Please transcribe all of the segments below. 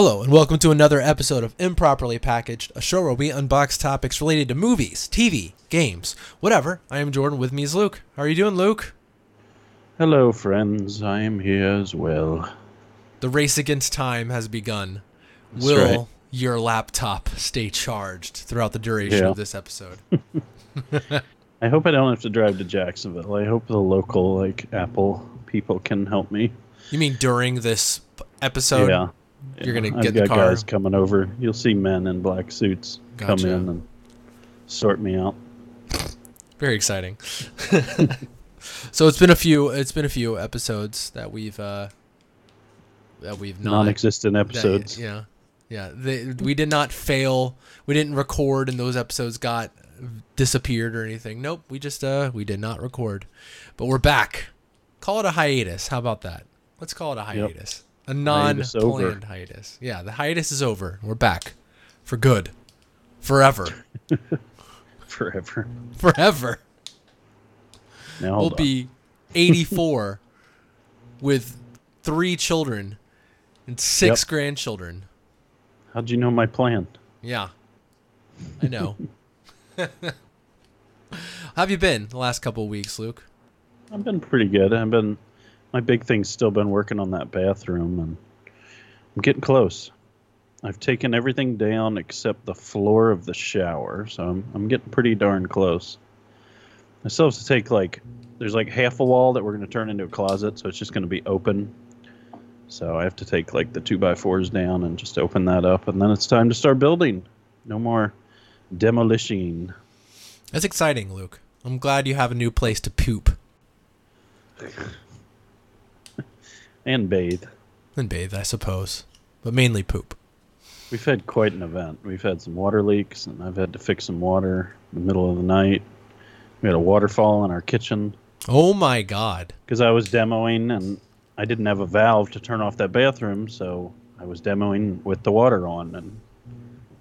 Hello, and welcome to another episode of Improperly Packaged, a show where we unbox topics related to movies, TV, games, whatever. I am Jordan. With me is Luke. How are you doing, Luke? Hello, friends. I am here as well. The race against time has begun. That's Will right. your laptop stay charged throughout the duration Yeah. of this episode? I hope I don't have to drive to Jacksonville. I hope the local like Apple people can help me. you mean during this episode? yeah, you're gonna I've get in the got car? guys coming over. You'll see men in black suits Gotcha. come in and sort me out. Very exciting. so it's been a few. It's been a few episodes that we've uh, that we've not Non-existent that- episodes. yeah, yeah. They, we did not fail. We didn't record, and those episodes got disappeared or anything. Nope. We just uh we did not record, but we're back. Call it a hiatus. How about that? Let's call it a hiatus. A Hiatus non-planned hiatus. Yeah, the hiatus is over. We're back for good, forever, Forever. forever. Now will on. be 84 with three children and six Yep. grandchildren. How'd you know my plan? Yeah, I know. How have you been the last couple of weeks, Luke? I've been pretty good. I've been my big thing's still been working on that bathroom and I'm getting close. I've taken everything down except the floor of the shower, so I'm I'm getting pretty darn close. I still have to take like there's like half a wall that we're gonna turn into a closet, so it's just gonna be open. So I have to take like the two by fours down and just open that up and then it's time to start building. No more demolishing. That's exciting, Luke. I'm glad you have a new place to poop And bathe. and bathe, I suppose, but mainly poop. We've had quite an event. We've had some water leaks, and I've had to fix some water in the middle of the night. We had a waterfall in our kitchen Oh my God! because I was demoing, and I didn't have a valve to turn off that bathroom, so I was demoing with the water on, and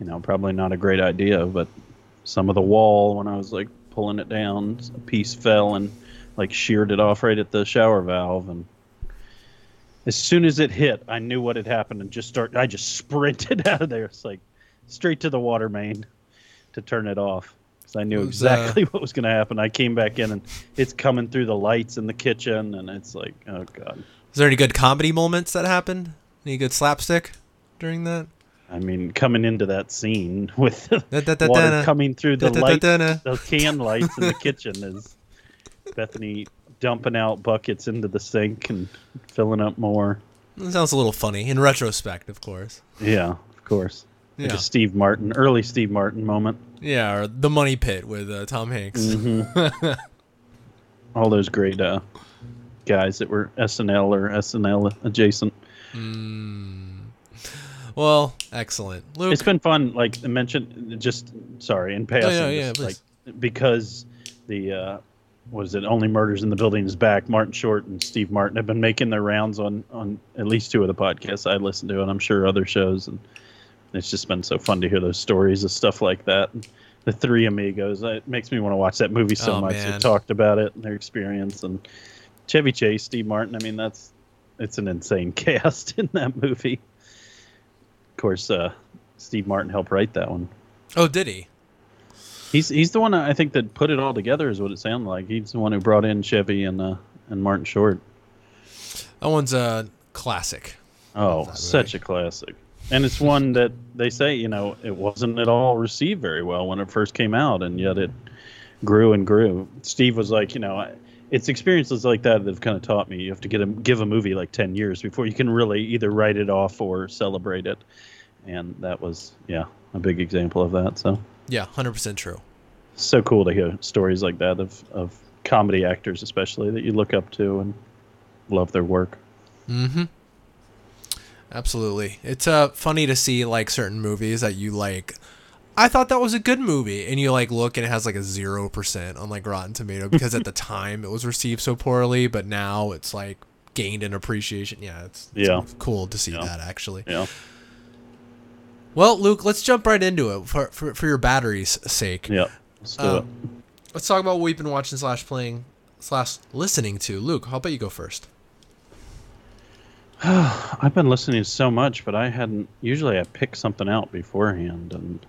you know, probably not a great idea, but some of the wall when I was like pulling it down, a piece fell and like sheared it off right at the shower valve, and as soon as it hit, I knew what had happened and just start. I just sprinted out of there. It's like straight to the water main to turn it off because I knew Was, uh, exactly what was going to happen. I came back in and it's coming through the lights in the kitchen, and it's like, oh god. Is there any good comedy moments that happened? Any good slapstick during that? I mean, coming into that scene with the Da-da-da-da-da. water coming through the lights, Da-da-da-da-da. the can lights in the kitchen is Bethany dumping out buckets into the sink and filling up more. That sounds a little funny in retrospect, of course. Yeah, of course. Like Yeah. a Steve Martin, early Steve Martin moment. Yeah, or the Money Pit with uh, Tom Hanks. Mm-hmm. All those great uh, guys that were SNL or SNL adjacent. Well, excellent, Luke. It's been fun. Like I mentioned, just sorry in passing, yeah, yeah, just, like because the uh, what is it? Only Murders in the Building is back. Martin Short and Steve Martin have been making their rounds on on at least two of the podcasts I listen to, and I'm sure other shows. And it's just been so fun to hear those stories of stuff like that. And the Three Amigos. It makes me want to watch that movie so Oh, much. man. They talked about it and their experience and Chevy Chase, Steve Martin. I mean, that's it's an insane cast in that movie. Of course, uh, Steve Martin helped write that one. oh, did he? He's he's the one I think that put it all together. Is what it sounded like. He's the one who brought in Chevy and uh, and Martin Short. That one's a classic. Oh, such a classic. And it's one that they say you know it wasn't at all received very well when it first came out, and yet it grew and grew. Steve was like, you know, it's experiences like that that have kind of taught me you have to get a, give a movie like ten years before you can really either write it off or celebrate it. And that was yeah a big example of that. So. Yeah, hundred percent true. so cool to hear stories like that of, of comedy actors especially that you look up to and love their work Mm-hmm. Absolutely. It's uh funny to see like certain movies that you like. I thought that was a good movie, and you like look and it has like a zero percent on like Rotten Tomato because at the time it was received so poorly, but now it's like gained an appreciation. Yeah, it's, it's Yeah. cool to see Yeah. that actually. yeah Well, Luke, let's jump right into it for for, for your battery's sake. yeah let's do Um, it Let's talk about what we've been watching slash playing slash listening to. Luke, how about you go first? I've been listening to so much, but I hadn't. Usually, I pick something out beforehand, and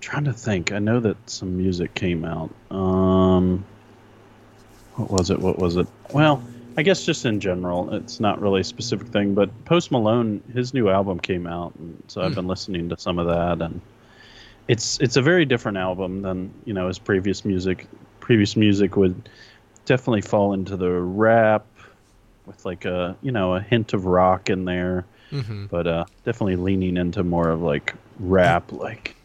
trying to think. I know that some music came out. Um, what was it? What was it? Well, I guess just in general, it's not really a specific thing. But Post Malone, his new album came out, and so I've Hmm. been listening to some of that, and it's it's a very different album than you know his previous music. Previous music would definitely fall into the rap with like a you know a hint of rock in there Mm-hmm. but uh definitely leaning into more of like rap like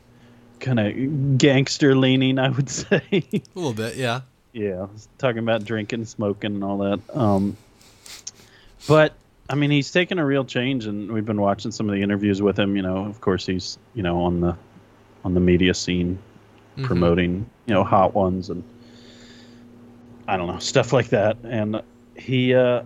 kind of gangster leaning i would say A little bit, yeah. Yeah talking about drinking smoking and all that. Um but i mean he's taken a real change and we've been watching some of the interviews with him. You know of course he's you know on the on the media scene Mhm. promoting you know hot ones and i don't know stuff like that. And he uh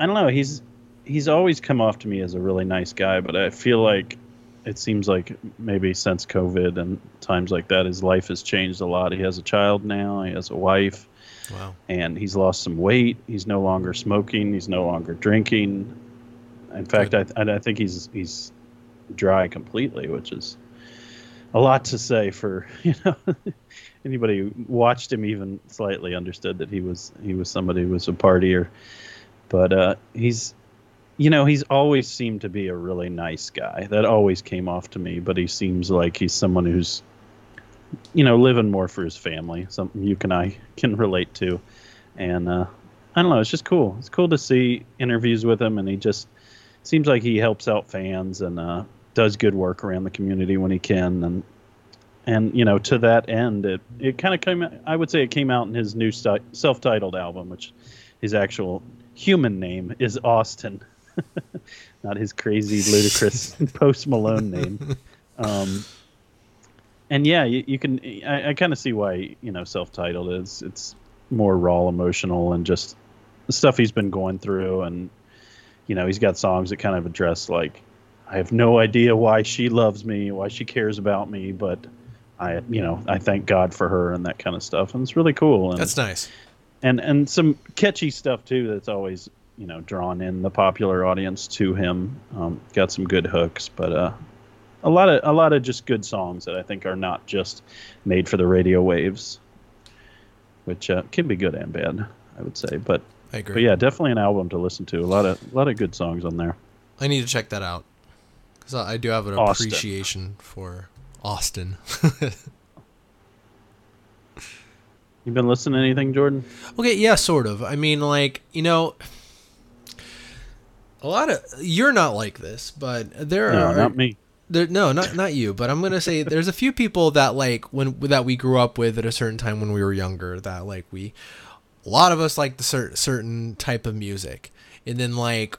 i don't know he's he's always come off to me as a really nice guy but i feel like it seems like maybe since covid and times like that his life has changed a lot. He has a child now he has a wife Wow. and he's lost some weight. He's no longer smoking he's no longer drinking. In fact I, I I think he's he's dry completely which is a lot to say for you know anybody who watched him even slightly understood that he was he was somebody who was a partier. But uh he's you know he's always seemed to be a really nice guy. That always came off to me but he seems like he's someone who's you know living more for his family something you and i can relate to. And uh i don't know it's just cool. It's cool to see interviews with him and he just seems like he helps out fans and uh does good work around the community when he can. And and you know to that end it it kind of came i would say it came out in his new self-titled album which his actual human name is austin not his crazy ludicrous post malone name. Um and yeah you, you can i, I kind of see why you know self-titled is. It's more raw emotional and just the stuff he's been going through. And you know he's got songs that kind of address like i have no idea why she loves me why she cares about me but i you know i thank god for her and that kind of stuff. And it's really cool. And That's nice. and and some catchy stuff too that's always you know drawn in the popular audience to him um, got some good hooks but uh a lot of a lot of just good songs that i think are not just made for the radio waves which uh, can be good and bad i would say but I agree. but yeah definitely an album to listen to a lot of a lot of good songs on there I need to check that out because I do have an Austin. appreciation for Austin. you been listening to anything jordan okay, yeah, sort of. I mean, like you know, a lot of you're not like this, but there no are not me. there, no, not not you, but I'm gonna say there's a few people that like when that we grew up with at a certain time when we were younger that like we, a lot of us like the cer- certain type of music, and then like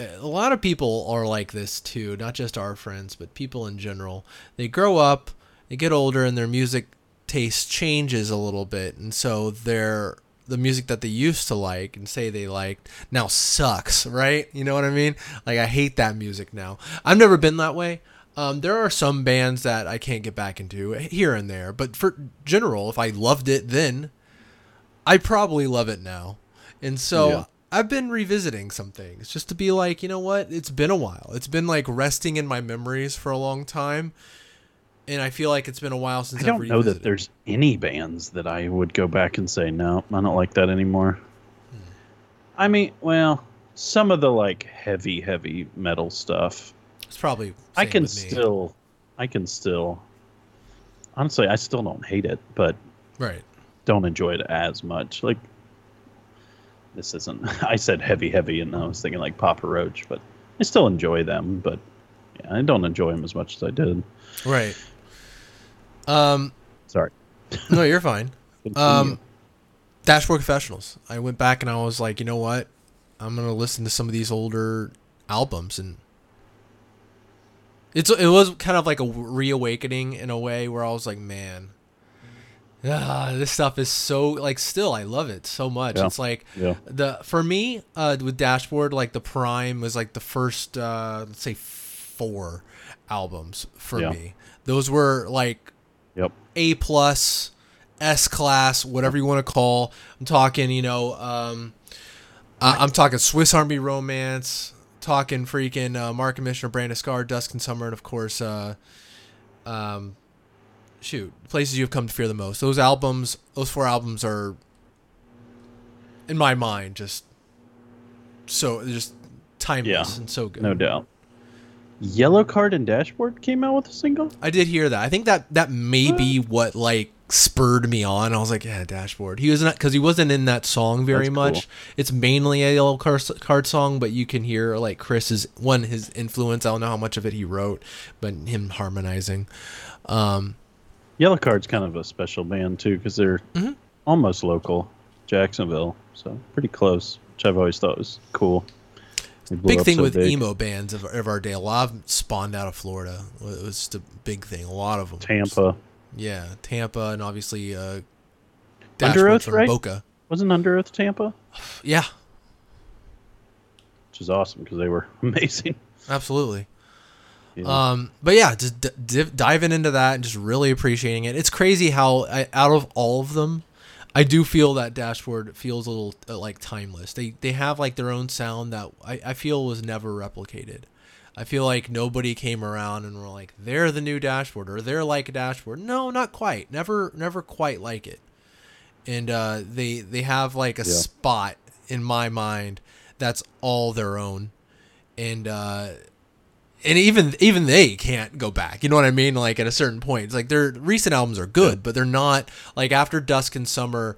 a lot of people are like this too, not just our friends, but people in general. They grow up, they get older, and their music taste changes a little bit, and so their the music that they used to like and say they liked now sucks, right? You know what I mean? Like I hate that music now. I've never been that way. Um, there are some bands that I can't get back into here and there, but for general, if I loved it then, I probably love it now. And so Yeah. I've been revisiting some things just to be like, you know what? It's been a while. It's been like resting in my memories for a long time. And I feel like it's been a while since i I've don't know that there's any bands that i would go back and say no i don't like that anymore Hmm. i mean well some of the like heavy heavy metal stuff It's probably I can still, I can still. Honestly, I still don't hate it, but right. don't enjoy it as much. Like this isn't. I said heavy, heavy, and I was thinking like Papa Roach, but I still enjoy them. But yeah, I don't enjoy them as much as I did. Right. Um Sorry. no, you're fine. Um, Dashboard Confessionals. I went back and I was like, you know what? I'm gonna listen to some of these older albums, and it's it was kind of like a reawakening in a way where I was like, man, ah, this stuff is so like still I love it so much. Yeah. It's like yeah, the for me uh, with Dashboard, like the Prime was like the first uh, let's say four albums for Yeah. me. Those were like yep, a plus, S class, whatever you want to call. I'm talking, you know, um, Uh, I'm talking Swiss Army Romance, talking freaking uh, Mark a Mission a Brand a Scar, Dusk and Summer, and of course, uh, um, shoot, places you've come to fear the most. Those albums, those four albums are, in my mind, just so just timeless Yeah, and so good. No doubt. Yellowcard and Dashboard came out with a single. I did hear that. I think that that may be what like spurred me on. I was like, yeah, dashboard. He was not because he wasn't in that song very That's much. cool. It's mainly a Yellowcard, card song, but you can hear like Chris's one his influence. I don't know how much of it he wrote, but him harmonizing. Um, Yellowcard's kind of a special band too because they're Mhm. almost local, Jacksonville, so pretty close, which I've always thought was cool. They blew big thing so with big. emo bands of, of our day. A lot of them spawned out of Florida. It was just a big thing. A lot of them. Tampa Yeah, Tampa, and obviously uh, Under Dashboard Oath, from right? Boca. wasn't Underoath Tampa, Yeah, which is awesome because they were amazing. absolutely. Yeah. Um, but yeah, just d- div- diving into that and just really appreciating it. It's crazy how I, out of all of them, I do feel that Dashboard feels a little uh, like timeless. They they have like their own sound that I, I feel was never replicated. I feel like nobody came around and were like they're the new Dashboard or they're like a Dashboard. No, not quite. Never never quite like it. And uh, they they have like a Yeah. spot in my mind that's all their own. And uh, and even even they can't go back. You know what I mean? Like at a certain point, it's like their recent albums are good, but they're not like after Dusk and Summer.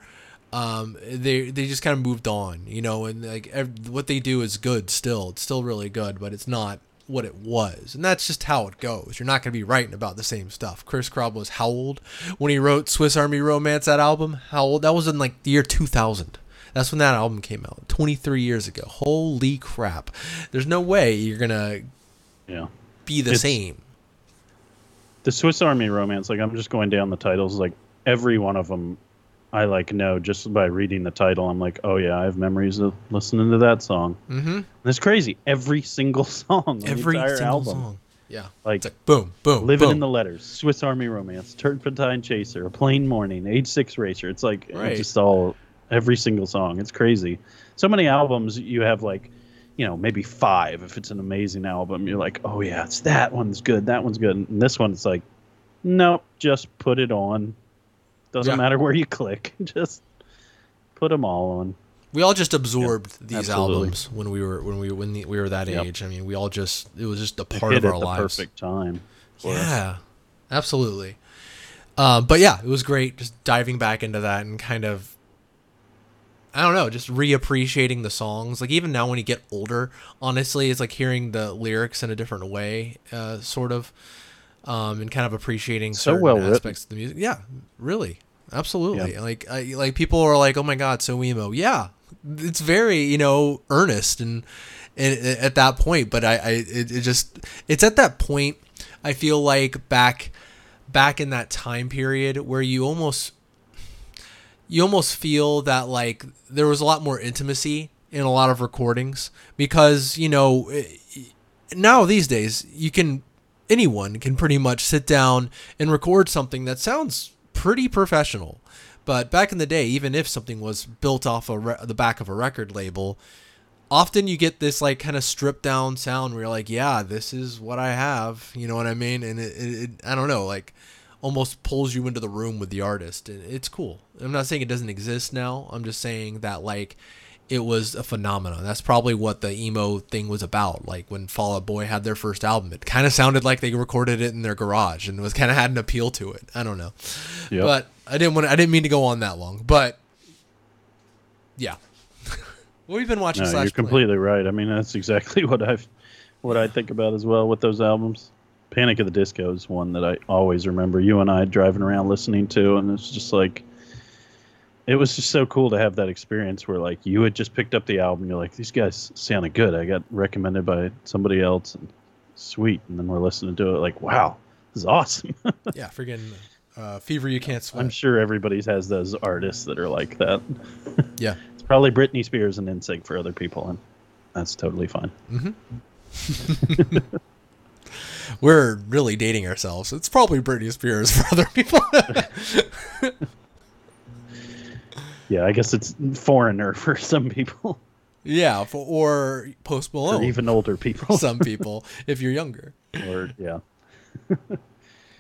Um, they they just kind of moved on, you know, and like ev- what they do is good still. It's still really good, but it's not what it was, and that's just how it goes. You're not going to be writing about the same stuff. Chris Carrabba was how old when he wrote Swiss Army Romance? That album, how old? That was in like the year 2000. That's when that album came out, 23 years ago. Holy crap! There's no way you're gonna yeah. be the It's- same. the Swiss Army Romance, like I'm just going down the titles, like every one of them, I like know just by reading the title. I'm like, oh yeah, I have memories of listening to that song. Mm-hmm. And it's crazy. Every single song, Every the entire single album, song. Yeah. like It's like boom, boom, living boom. in the letters, Swiss Army Romance, Turpentine Chaser, A Plain Morning, Age Six Racer. It's like Right. it's just all every single song. It's crazy. So many albums you have like, you know, maybe five if it's an amazing album. You're like, oh yeah, it's that one's good, that one's good, and this one's like, nope, just put it on. Doesn't Yeah. matter where you click, just put them all on. we all just absorbed these absolutely. albums when we were when we when the, we were that Yep. age. I mean, we all just it was just a part of our at the lives. perfect time. for us. Yeah, absolutely. Um, but yeah, it was great just diving back into that and kind of, I don't know, just reappreciating the songs. Like even now when you get older, honestly, it's like hearing the lyrics in a different way, uh, sort of, um, and kind of appreciating So certain well aspects of the music. Yeah, really, absolutely. Yeah. Like I, like people are like, oh my god, so emo. Yeah, it's very you know earnest and. And at that point, but I, I it, it just it's at that point I feel like back back in that time period where you almost you almost feel that like there was a lot more intimacy in a lot of recordings because you know eh, now these days you can anyone can pretty much sit down and record something that sounds pretty professional but back in the day even if something was built off a re- the back of a record label often you get this like kind of stripped down sound where you're like, yeah, this is what I have. You know what I mean? And it, it, it I don't know, like almost pulls you into the room with the artist. And it's cool. I'm not saying it doesn't exist now. I'm just saying that like it was a phenomenon. That's probably what the emo thing was about. Like when Fall Out Boy had their first album, it kind of sounded like they recorded it in their garage and it was kind of had an appeal to it. I don't know. Yep. But I didn't want I didn't mean to go on that long. But yeah. We've been watching No, Slash you're play. completely right. I mean, that's exactly what I've, what I think about as well with those albums. Panic at the Disco is one that I always remember you and I driving around listening to, and it's just like, it was just so cool to have that experience where like you had just picked up the album, you're like, these guys sounded good. I got recommended by somebody else, and sweet, and then we're listening to it like, wow, this is awesome. Yeah, friggin' uh, Fever You Can't Sweat. I'm sure everybody's has those artists that are like that. yeah. It's probably Britney Spears and NSYNC for other people, and that's totally fine. We're really dating ourselves. It's probably Britney Spears for other people. Yeah, I guess it's foreigner for some people. Yeah, for, or Post Malone. even older people. some people, if you're younger. or yeah,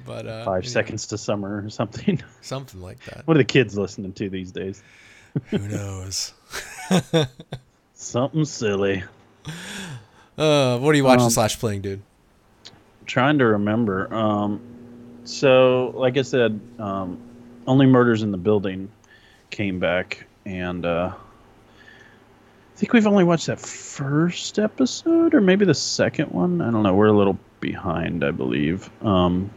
But uh, five anyway, seconds to summer or something. something like that. what are the kids listening to these days? Who knows? Something silly. Uh, what are you watching Um, slash playing, dude? Trying to remember. Um, so, like I said, um, only murders in the building came back, and uh, I think we've only watched that first episode, or maybe the second one. I don't know. We're a little behind, I believe. Um,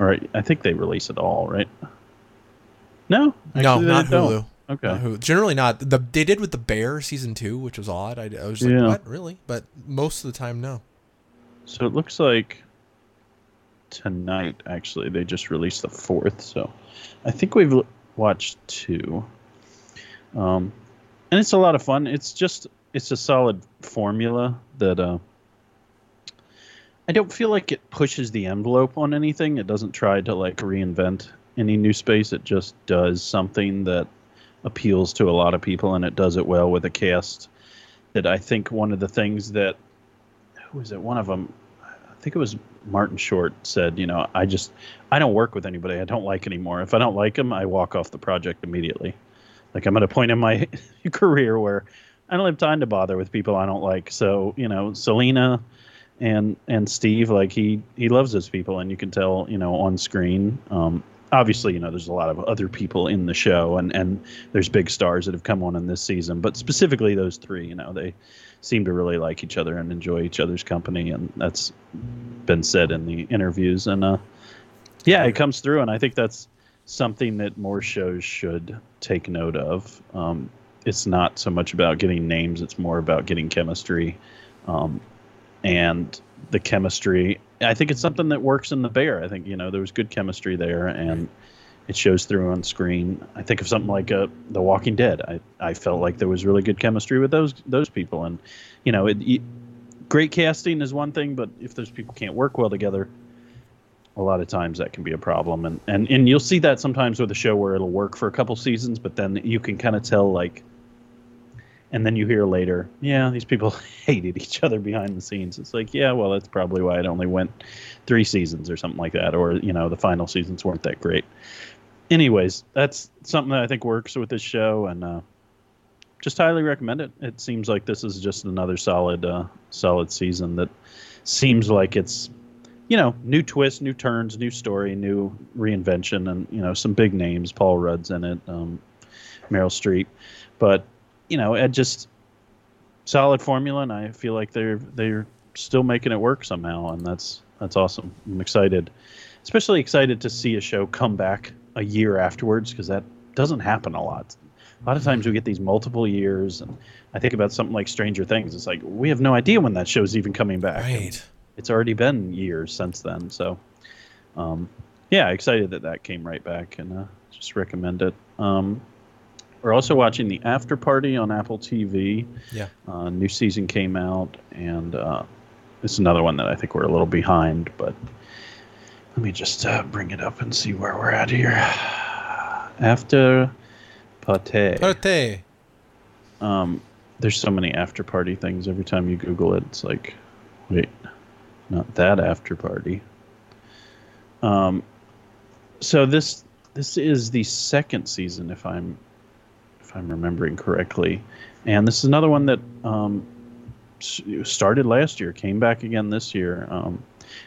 all right, I think they release it all, right? No, no, not don't. Hulu. Okay. Not Hulu. Generally not. The they did with the Bear season two, which was odd. I, I was like, Yeah. what, really? But most of the time, no. So it looks like tonight, actually, they just released the fourth. So I think we've watched two. Um, and it's a lot of fun. It's just, it's a solid formula that uh, I don't feel like it pushes the envelope on anything. It doesn't try to like reinvent any new space. It just does something that appeals to a lot of people and it does it well with a cast that I think one of the things that who is it? One of them, I think it was Martin Short said, you know, I just I don't work with anybody I don't like anymore. If I don't like them, I walk off the project immediately. Like I'm at a point in my career where I don't have time to bother with people I don't like. So you know, Selena and and Steve, like he he loves those people, and you can tell, you know, on screen. Um, obviously, you know, there's a lot of other people in the show, and and there's big stars that have come on in this season, but specifically those three, you know, they seem to really like each other and enjoy each other's company, and that's been said in the interviews. And uh, yeah, it comes through, and I think that's something that more shows should take note of. Um, it's not so much about getting names; it's more about getting chemistry, um, and the chemistry. I think it's something that works in the Bear. I think you know there was good chemistry there, and it shows through on screen. I think of something like uh, The Walking Dead. I, I felt like there was really good chemistry with those those people, and you know, it, it, great casting is one thing, but if those people can't work well together, a lot of times that can be a problem. And and and you'll see that sometimes with a show where it'll work for a couple seasons, but then you can kind of tell like. And then you hear later, yeah, these people hated each other behind the scenes. It's like, yeah, well, that's probably why it only went three seasons or something like that, or you know, the final seasons weren't that great anyways, that's something that I think works with this show, and uh, just highly recommend it. It seems like this is just another solid, uh, solid season that seems like it's, you know, new twists, new turns, new story, new reinvention, and you know, some big names. Paul Rudd's in it, um, Meryl Streep, but you know, it just solid formula, and I feel like they're they're still making it work somehow, and that's that's awesome. I'm excited, especially excited to see a show come back a year afterwards because that doesn't happen a lot. A lot of times we get these multiple years, and I think about something like Stranger Things. It's like we have no idea when that show's even coming back. Right. It's already been years since then, so um, yeah, excited that that came right back, and uh, just recommend it. Um, we're also watching the After Party on Apple TV. Yeah. Uh, new season came out, and uh, it's another one that I think we're a little behind, but let me just uh, bring it up and see where we're at here. After Party. Party. Um, there's so many after party things. Every time you Google it, it's like, wait, not that after party. Um, so this this is the second season, if I'm if I'm remembering correctly, and this is another one that um, started last year, came back again this year, um,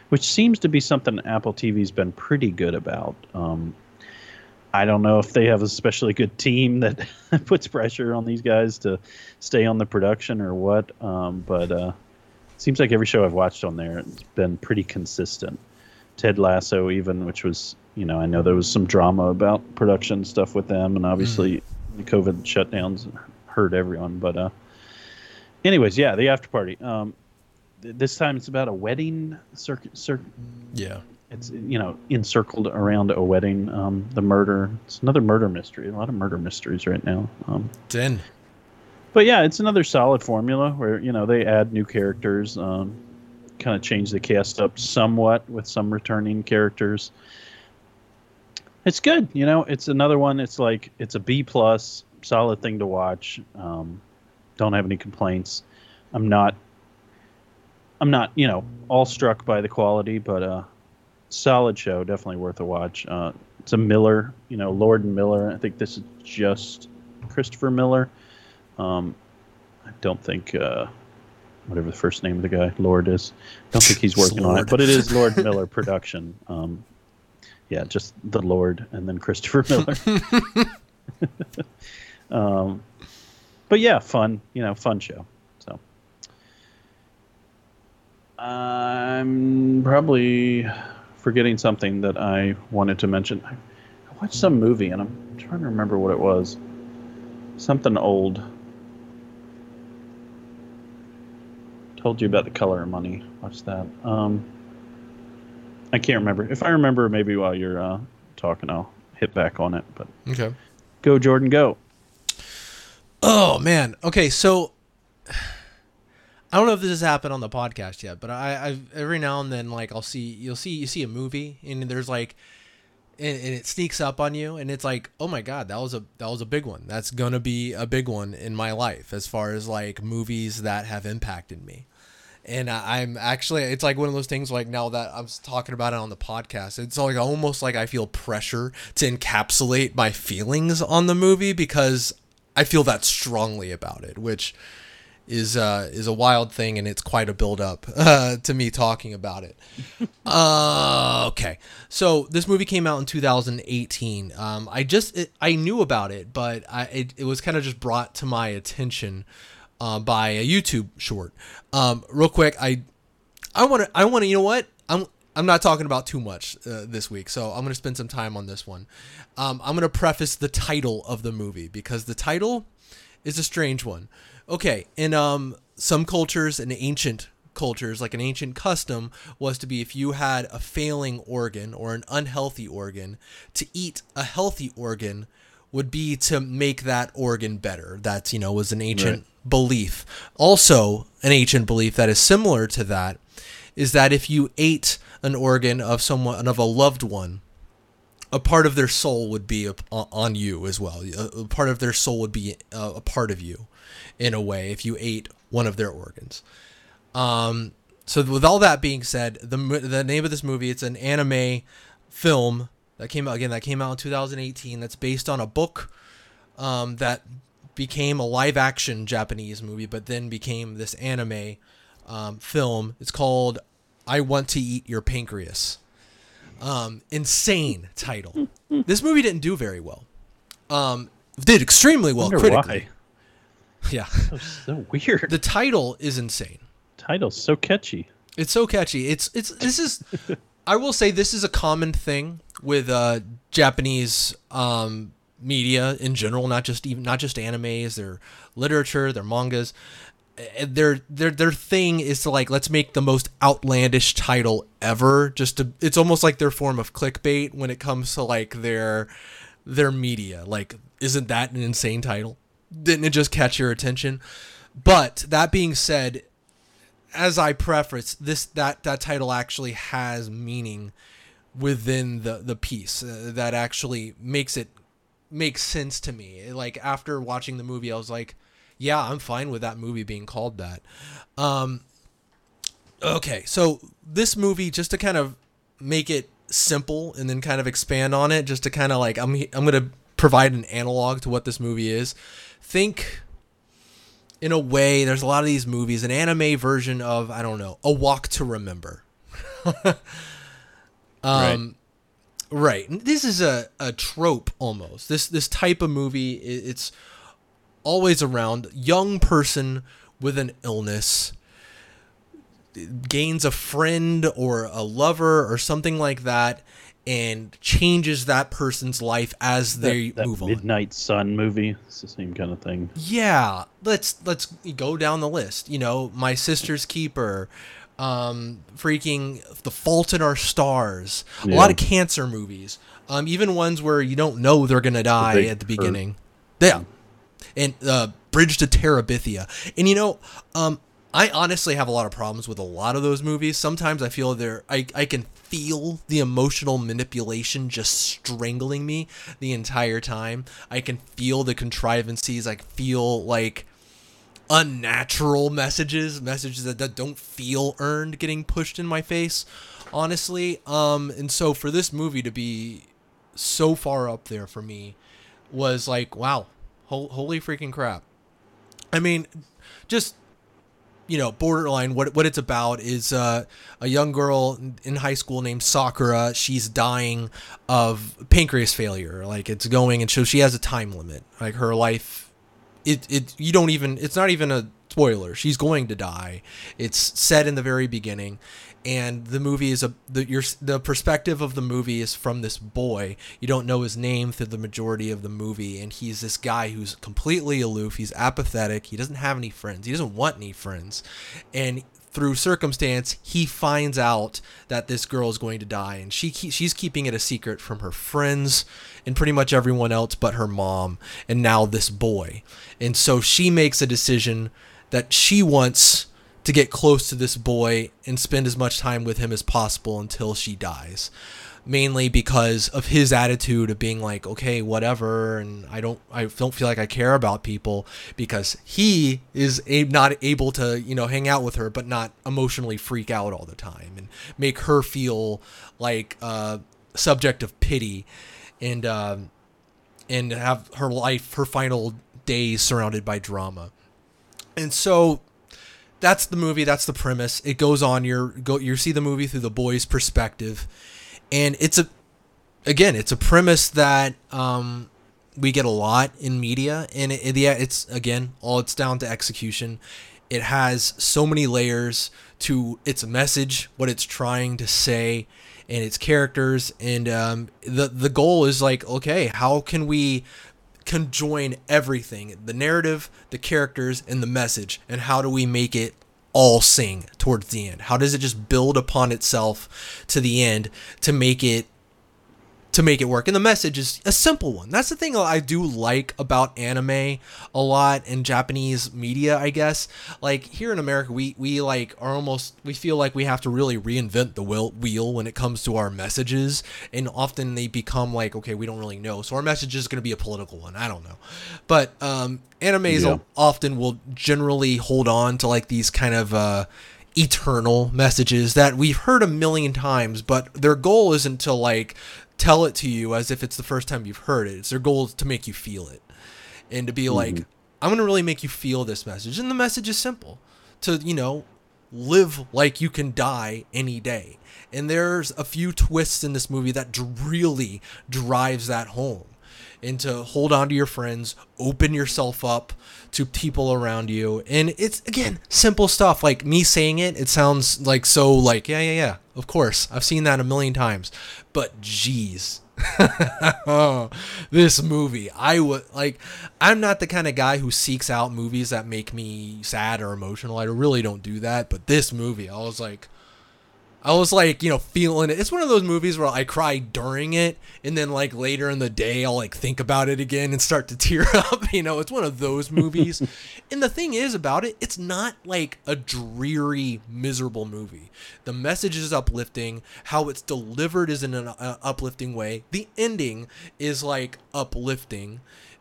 which seems to be something Apple TV's been pretty good about. Um, I don't know if they have a especially good team that puts pressure on these guys to stay on the production or what. Um, but uh, it seems like every show I've watched on there has been pretty consistent. Ted Lasso, even, which was, you know, I know there was some drama about production stuff with them, and obviously the COVID shutdowns hurt everyone. But, uh, anyways, yeah, the after party. Um, this time it's about a wedding circuit. Cir- Yeah. it's you know encircled around a wedding. Um, the murder. It's another murder mystery. A lot of murder mysteries right now. Um, Den. but yeah, it's another solid formula where you know they add new characters, um, kind of change the cast up somewhat with some returning characters. It's good, you know. It's another one. It's like it's a B plus, solid thing to watch. Um, Don't have any complaints. I'm not. I'm not, you know, all struck by the quality, but uh, solid show, definitely worth a watch. Uh, it's a Miller, you know, Lord and Miller. I think this is just Christopher Miller. Um, I don't think uh, whatever the first name of the guy Lord is. Don't think he's working on it, but it is Lord Miller production. Um, yeah, just the Lord and then Christopher Miller. um, but yeah, fun, you know, fun show. So I'm probably forgetting something that I wanted to mention. I watched some movie and I'm trying to remember what it was. Something old. Told you about the color of money. Watch that. Um, I can't remember. If I remember, maybe while you're uh, talking, I'll hit back on it. But Okay. go, Jordan, go. Oh man. Okay, so I don't know if this has happened on the podcast yet, but I, I every now and then like I'll see you'll see you see a movie and there's like and, and it sneaks up on you and it's like oh my god that was a that was a big one. That's gonna be a big one in my life as far as like movies that have impacted me. And I, I'm actually it's like one of those things like now that I'm talking about it on the podcast it's like almost like I feel pressure to encapsulate my feelings on the movie because I feel that strongly about it which is uh, is a wild thing, and it's quite a build up uh, to me talking about it. uh, okay, so this movie came out in 2018. Um, I just it, I knew about it, but I it, it was kind of just brought to my attention uh, by a YouTube short. Um, real quick, I I want to I want to you know what I'm I'm not talking about too much uh, this week, so I'm gonna spend some time on this one. Um, I'm gonna preface the title of the movie because the title is a strange one. Okay, in um some cultures and ancient cultures, like an ancient custom was to be if you had a failing organ or an unhealthy organ, to eat a healthy organ would be to make that organ better. That, you know, was an ancient belief. Also, an ancient belief that is similar to that is that if you ate an organ of someone of a loved one, a part of their soul would be up- on you as well. A, a part of their soul would be uh, a part of you, in a way, if you ate one of their organs. Um, so with all that being said, the the name of this movie it's an anime film that came out again that came out in 2018. That's based on a book um, that became a live action Japanese movie, but then became this anime um, film. It's called "I Want to Eat Your Pancreas." Um, insane title. this movie didn't do very well. Um, did extremely well critically. why. Yeah, so weird. the title is insane. title's so catchy. It's so catchy. It's it's this is I will say this is a common thing with uh Japanese um media in general, not just even not just animes, their literature, their mangas. Uh, Their their their thing is to like let's make the most outlandish title ever just to it's almost like their form of clickbait when it comes to like their their media. Like isn't that an insane title? Didn't it just catch your attention? But that being said, as I preface this, that that title actually has meaning within the the piece uh, that actually makes it makes sense to me. Like after watching the movie, I was like, yeah, I'm fine with that movie being called that. Um, okay, so this movie, just to kind of make it simple and then kind of expand on it, just to kind of like I'm I'm gonna provide an analog to what this movie is. Think in a way, there's a lot of these movies, an anime version of I don't know, A Walk to Remember. um, right. This is a, a trope almost. This this type of movie, it's always around. Young person with an illness gains a friend or a lover or something like that, and changes that person's life as they that, that move on. Midnight Sun movie. It's the same kind of thing. Yeah, let's let's go down the list. You know, my sister's keeper, um, freaking The Fault in Our Stars. A lot of cancer movies. Um, even ones where you don't know they're gonna die at the Hurt. beginning. Yeah, and uh, Bridge to Terabithia. And you know, um, I honestly have a lot of problems with a lot of those movies. Sometimes I feel they're I I can feel the emotional manipulation just strangling me the entire time. I can feel the contrivances. I feel like unnatural messages, messages that, that don't feel earned getting pushed in my face, honestly. Um, and so for this movie to be so far up there for me was like, wow, ho- holy freaking crap. I mean, just you know, borderline. What what it's about is uh, a young girl in high school named Sakura. She's dying of pancreas failure. Like it's going, and so she has a time limit. Like her life, it it you don't even. It's not even a spoiler. She's going to die. It's said in the very beginning, and the movie is a the your the perspective of the movie is from this boy. You don't know his name through the majority of the movie, and he's this guy who's completely aloof. He's apathetic. He doesn't have any friends. He doesn't want any friends, and through circumstance, he finds out that this girl is going to die, and she she's keeping it a secret from her friends and pretty much everyone else but her mom, and now this boy. And so she makes a decision that she wants to get close to this boy and spend as much time with him as possible until she dies. Mainly because of his attitude of being like okay whatever and i don't i don't feel like i care about people because he is a, not able to you know hang out with her but not emotionally freak out all the time and make her feel like uh subject of pity and um and have her life her final days surrounded by drama. And so that's the movie. That's the premise. It goes on. You're go. You see the movie through the boy's perspective, and it's a, again, it's a premise that um, we get a lot in media, and it, it, yeah, it's again all it's down to execution. It has so many layers to its message, what it's trying to say, and its characters, and um, the the goal is like, okay, how can we conjoin everything the narrative, the characters, and the message. And how do we make it all sing towards the end? How does it just build upon itself to the end to make it to make it work. And the message is a simple one. That's the thing I do like about anime a lot in Japanese media, I guess. Like here in America, we we like are almost we feel like we have to really reinvent the wheel when it comes to our messages, and often they become like, okay, we don't really know. So our message is going to be a political one. I don't know, but um, animes yeah. often will generally hold on to like these kind of. Uh, eternal messages that we've heard a million times, but their goal isn't to like tell it to you as if it's the first time you've heard it. It's their goal is to make you feel it and to be mm-hmm. like, I'm going to really make you feel this message. And the message is simple to, you know, live like you can die any day. And there's a few twists in this movie that really drives that home and to hold on to your friends, open yourself up to people around you. And it's again simple stuff. Like me saying it, it sounds like so like yeah yeah yeah. Of course, I've seen that a million times. But geez, oh, this movie, I would like. I'm not the kind of guy who seeks out movies that make me sad or emotional. I really don't do that. But this movie, I was like, I was like, you know, feeling it. It's one of those movies where I cry during it, and then like later in the day, I'll like think about it again and start to tear up. You know, it's one of those movies. and the thing is about it, it's not like a dreary, miserable movie. The message is uplifting. How it's delivered is in an uh, uplifting way. The ending is like uplifting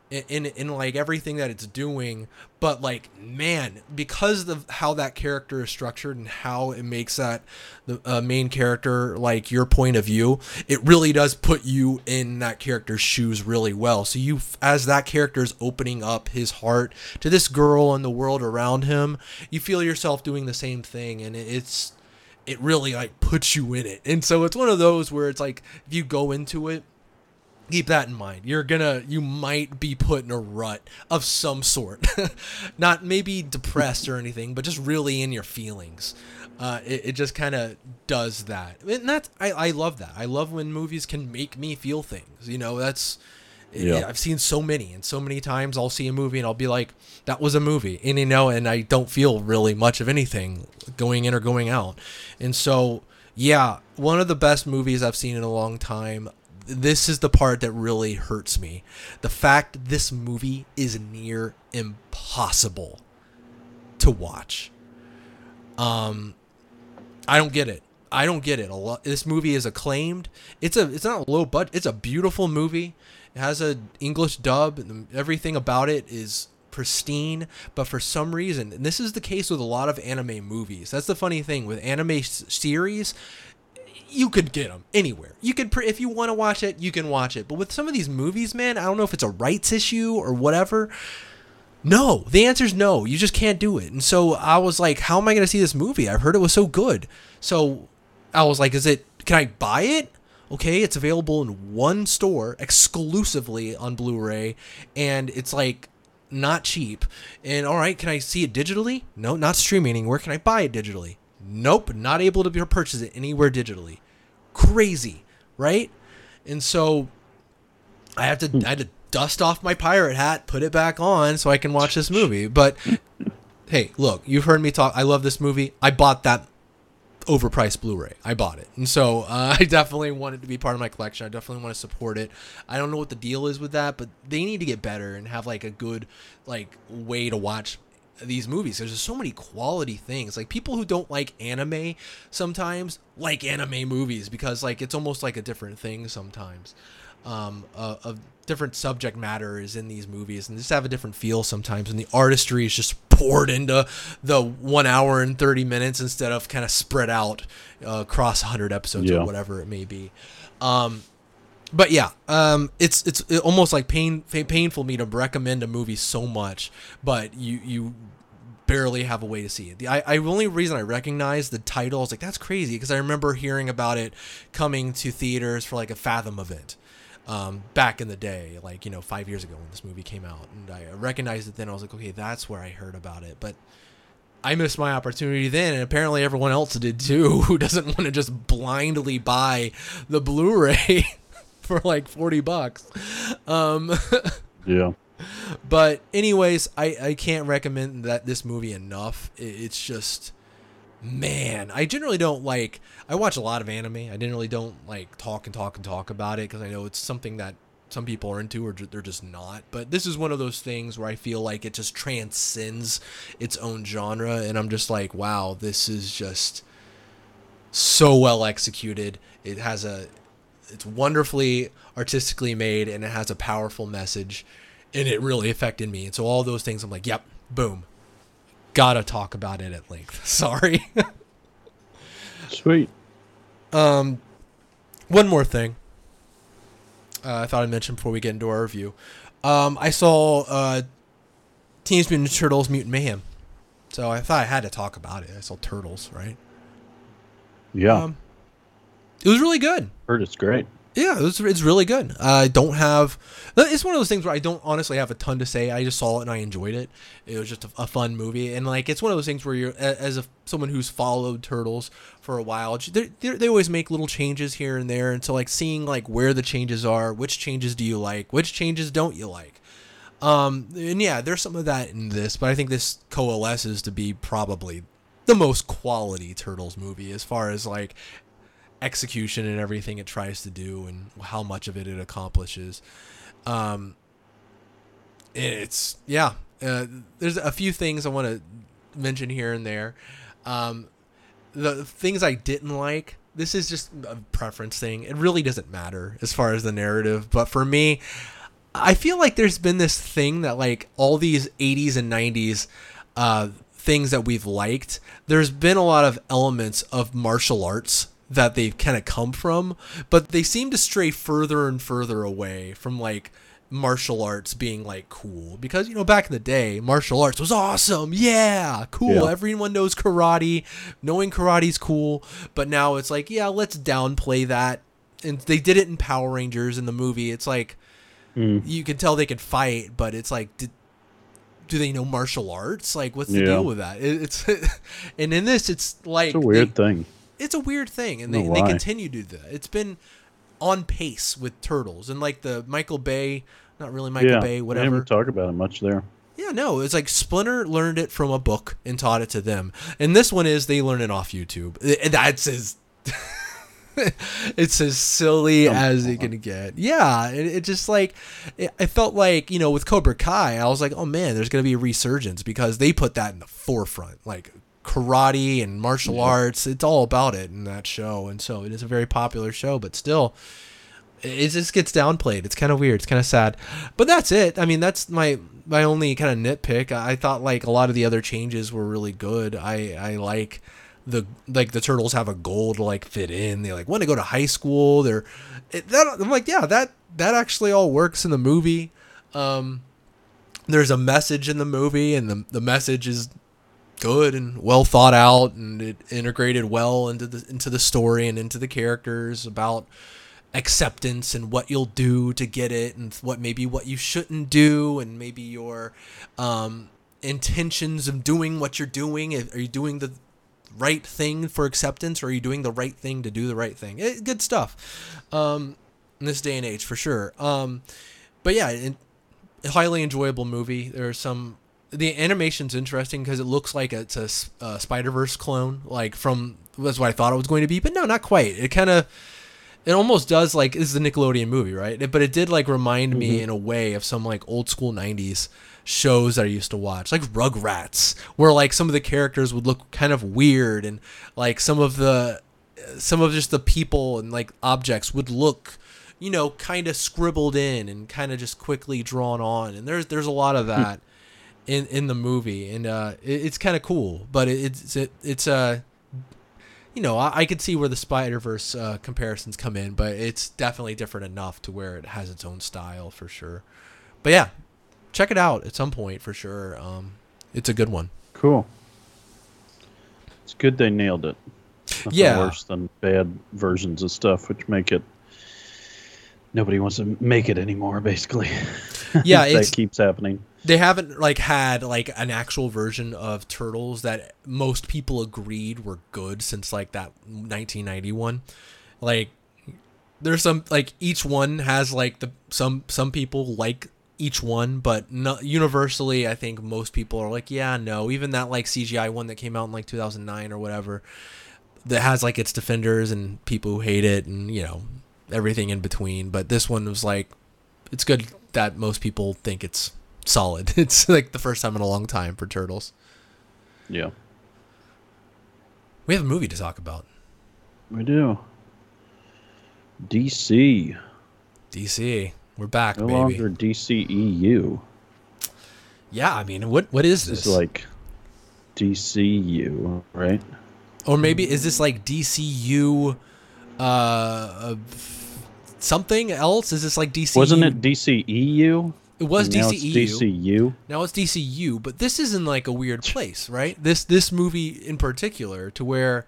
in, in like everything that it's doing but like man because of how that character is structured and how it makes that the uh, main character like your point of view it really does put you in that character's shoes really well. So you as that character is opening up his heart to this girl and the world around him you feel yourself doing the same thing and it's it really like puts you in it. And so it's one of those where it's like if you go into it keep that in mind. You're gonna you might be put in a rut of some sort. Not maybe depressed or anything but just really in your feelings. Uh, it, it just kind of does that. And that's I, I love that. I love when movies can make me feel things you know? That's yeah. I've seen so many, and so many times I'll see a movie and I'll be like, "That was a movie," and you know, and I don't feel really much of anything going in or going out, and so yeah, one of the best movies I've seen in a long time this is the part that really hurts me. The fact this movie is near impossible to watch. Um I don't get it. I don't get it. A lot, this movie is acclaimed. It's a it's not low budget. It's a beautiful movie. It has a English dub and everything about it is pristine, but for some reason, and this is the case with a lot of anime movies. That's the funny thing with anime s- series. You could get them anywhere. You could, pr- if you want to watch it, you can watch it. But with some of these movies, man, I don't know if it's a rights issue or whatever. No, the answer is no. You just can't do it. And so I was like, how am I going to see this movie? I've heard it was so good. So I was like, is it, can I buy it? Okay, it's available in one store exclusively on Blu ray. And it's like not cheap. And all right, can I see it digitally? No, not streaming anywhere. Can I buy it digitally? Nope, not able to purchase it anywhere digitally. Crazy, right? And so I have to I had to dust off my pirate hat, put it back on so I can watch this movie. But hey, look, you've heard me talk. I love this movie. I bought that overpriced Blu-ray. I bought it, and so uh, I definitely want it to be part of my collection. I definitely want to support it. I don't know what the deal is with that, but they need to get better and have like a good like way to watch these movies. There's just so many quality things. Like people who don't like anime sometimes like anime movies because like it's almost like a different thing sometimes. Um, a, a different subject matter is in these movies and just have a different feel sometimes. And the artistry is just poured into the one hour and 30 minutes instead of kind of spread out uh, across 100 episodes Yeah. or whatever it may be. Um, but yeah, um, it's it's almost like pain painful me to recommend a movie so much, but you you barely have a way to see it. The I, I only reason I recognize the title I was like that's crazy because I remember hearing about it coming to theaters for like a Fathom event. Um, back in the day, like you know, five years ago when this movie came out, and I recognized it then. I was like, okay, that's where I heard about it. But I missed my opportunity then, and apparently everyone else did too, who doesn't want to just blindly buy the Blu-ray for like forty bucks. Um, Yeah. but anyways, I I can't recommend that this movie enough. It's just man, I generally don't like. I watch a lot of anime. I generally don't like talk and talk and talk about it because I know it's something that some people are into or they're just not. But this is one of those things where I feel like it just transcends its own genre, and I'm just like, wow, this is just so well executed. It has a it's wonderfully artistically made and it has a powerful message and it really affected me. And so all those things I'm like, yep, boom. Gotta talk about it at length. Sorry. Sweet. um one more thing. Uh, I thought I'd mention before we get into our review. Um, I saw uh, Teenage Mutant Turtles Mutant Mayhem. So I thought I had to talk about it. I saw Turtles, right? Yeah. Um, it was really good. Heard it's great. Yeah, it was, it's really good. I don't have. It's one of those things where I don't honestly have a ton to say. I just saw it and I enjoyed it. It was just a, a fun movie, and like it's one of those things where you're as a someone who's followed Turtles for a while. They they always make little changes here and there, and so like seeing like where the changes are, which changes do you like, which changes don't you like. Um, and yeah, there's some of that in this, but I think this coalesces to be probably the most quality Turtles movie as far as like execution and everything it tries to do and how much of it it accomplishes. Um, it's yeah. Uh, there's a few things I want to mention here and there. Um, the things I didn't like. This is just a preference thing. It really doesn't matter as far as the narrative, but for me, I feel like there's been this thing that like all these 80s and 90s uh, things that we've liked. There's been a lot of elements of martial arts that they've kind of come from, but they seem to stray further and further away from like martial arts being like cool because you know back in the day martial arts was awesome yeah cool Yeah. everyone knows karate knowing karate's cool but now it's like yeah let's downplay that and they did it in power rangers in the movie it's like Mm. you can tell they can fight, but it's like, did, do they know martial arts? Like, what's the Yeah. deal with that? It, it's and in this, it's like It's a weird they- thing. It's a weird thing, and they, they continue to do that. It's been on pace with turtles and like the Michael Bay, not really Michael yeah. Bay, I whatever. haven't talked about it much there. Yeah, no, it's like Splinter learned it from a book and taught it to them, and this one is they learn it off YouTube. And That's as it's as silly as it can get. Yeah, it, it just like it, I felt like you know with Cobra Kai, I was like, oh man, there's gonna be a resurgence because they put that in the forefront, like karate and martial Yeah. arts. It's all about it in that show, and so it is a very popular show. But still, it just gets downplayed. It's kind of weird. It's kind of sad. But that's it. I mean, that's my my only kind of nitpick. I thought like a lot of the other changes were really good. I I like the like the turtles have a goal to like fit in. They like want to go to high school. They're it, that, I'm like yeah that that actually all works in the movie. Um, there's a message in the movie, and the the message is good and well thought out, and it integrated well into the into the story and into the characters about acceptance and what you'll do to get it and what maybe what you shouldn't do and maybe your um, intentions of doing what you're doing. Are you doing the right thing for acceptance or are you doing the right thing to do the right thing? It, good stuff um, in this day and age for sure. Um, but yeah it, highly enjoyable movie. There are some the animation's interesting because it looks like it's a, a Spider Verse clone, like from that's what I thought it was going to be, but no, not quite. It kind of it almost does like this is a Nickelodeon movie, right? It, but it did like remind mm-hmm. me in a way of some like old school '90s shows that I used to watch, like Rugrats, where like some of the characters would look kind of weird, and like some of the some of just the people and like objects would look you know kind of scribbled in and kind of just quickly drawn on and there's there's a lot of hmm. that in in the movie and uh it, it's kind of cool but it, it's it, it's uh you know, I, I could see where the Spider Verse uh, comparisons come in, but it's definitely different enough to where it has its own style for sure. But yeah, check it out at some point for sure. Um, it's a good one. Cool. It's good they nailed it. Nothing yeah. worse than bad versions of stuff, which make it nobody wants to make it anymore. Basically, yeah, that keeps happening they haven't like had like an actual version of turtles that most people agreed were good since like that 1991 like there's some like each one has like the some some people like each one but not universally i think most people are like yeah no. Even that like cgi one that came out in like 2009 or whatever that has like its defenders and people who hate it and you know everything in between. But this one was like it's good that most people think it's solid. It's like the first time in a long time for Turtles. Yeah. We have a movie to talk about. We do. DC. DC. We're back, baby. no baby. longer DCEU. Yeah, I mean, what what is this? It's like DCU, right? Or maybe is this like DCU uh something else? Is this like DC Wasn't it DCEU? It was now DCEU. DCU. Now it's DCU, but this is in like a weird place, right? This this movie in particular, to where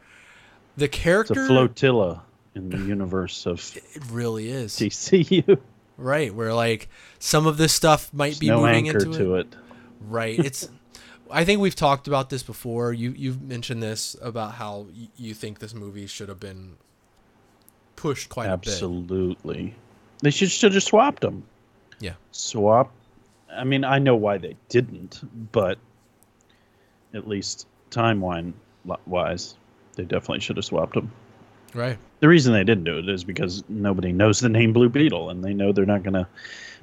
the character it's a flotilla in the universe of it really is DCU. Right, where like some of this stuff might There's be no moving anchor into to it. it. Right. It's I think we've talked about this before. You you've mentioned this about how y- you think this movie should have been pushed quite Absolutely. a bit. Absolutely. They should should have swapped them. Yeah. Swap. I mean, I know why they didn't, but at least timeline wise, they definitely should have swapped them. Right. The reason they didn't do it is because nobody knows the name Blue Beetle, and they know they're not going to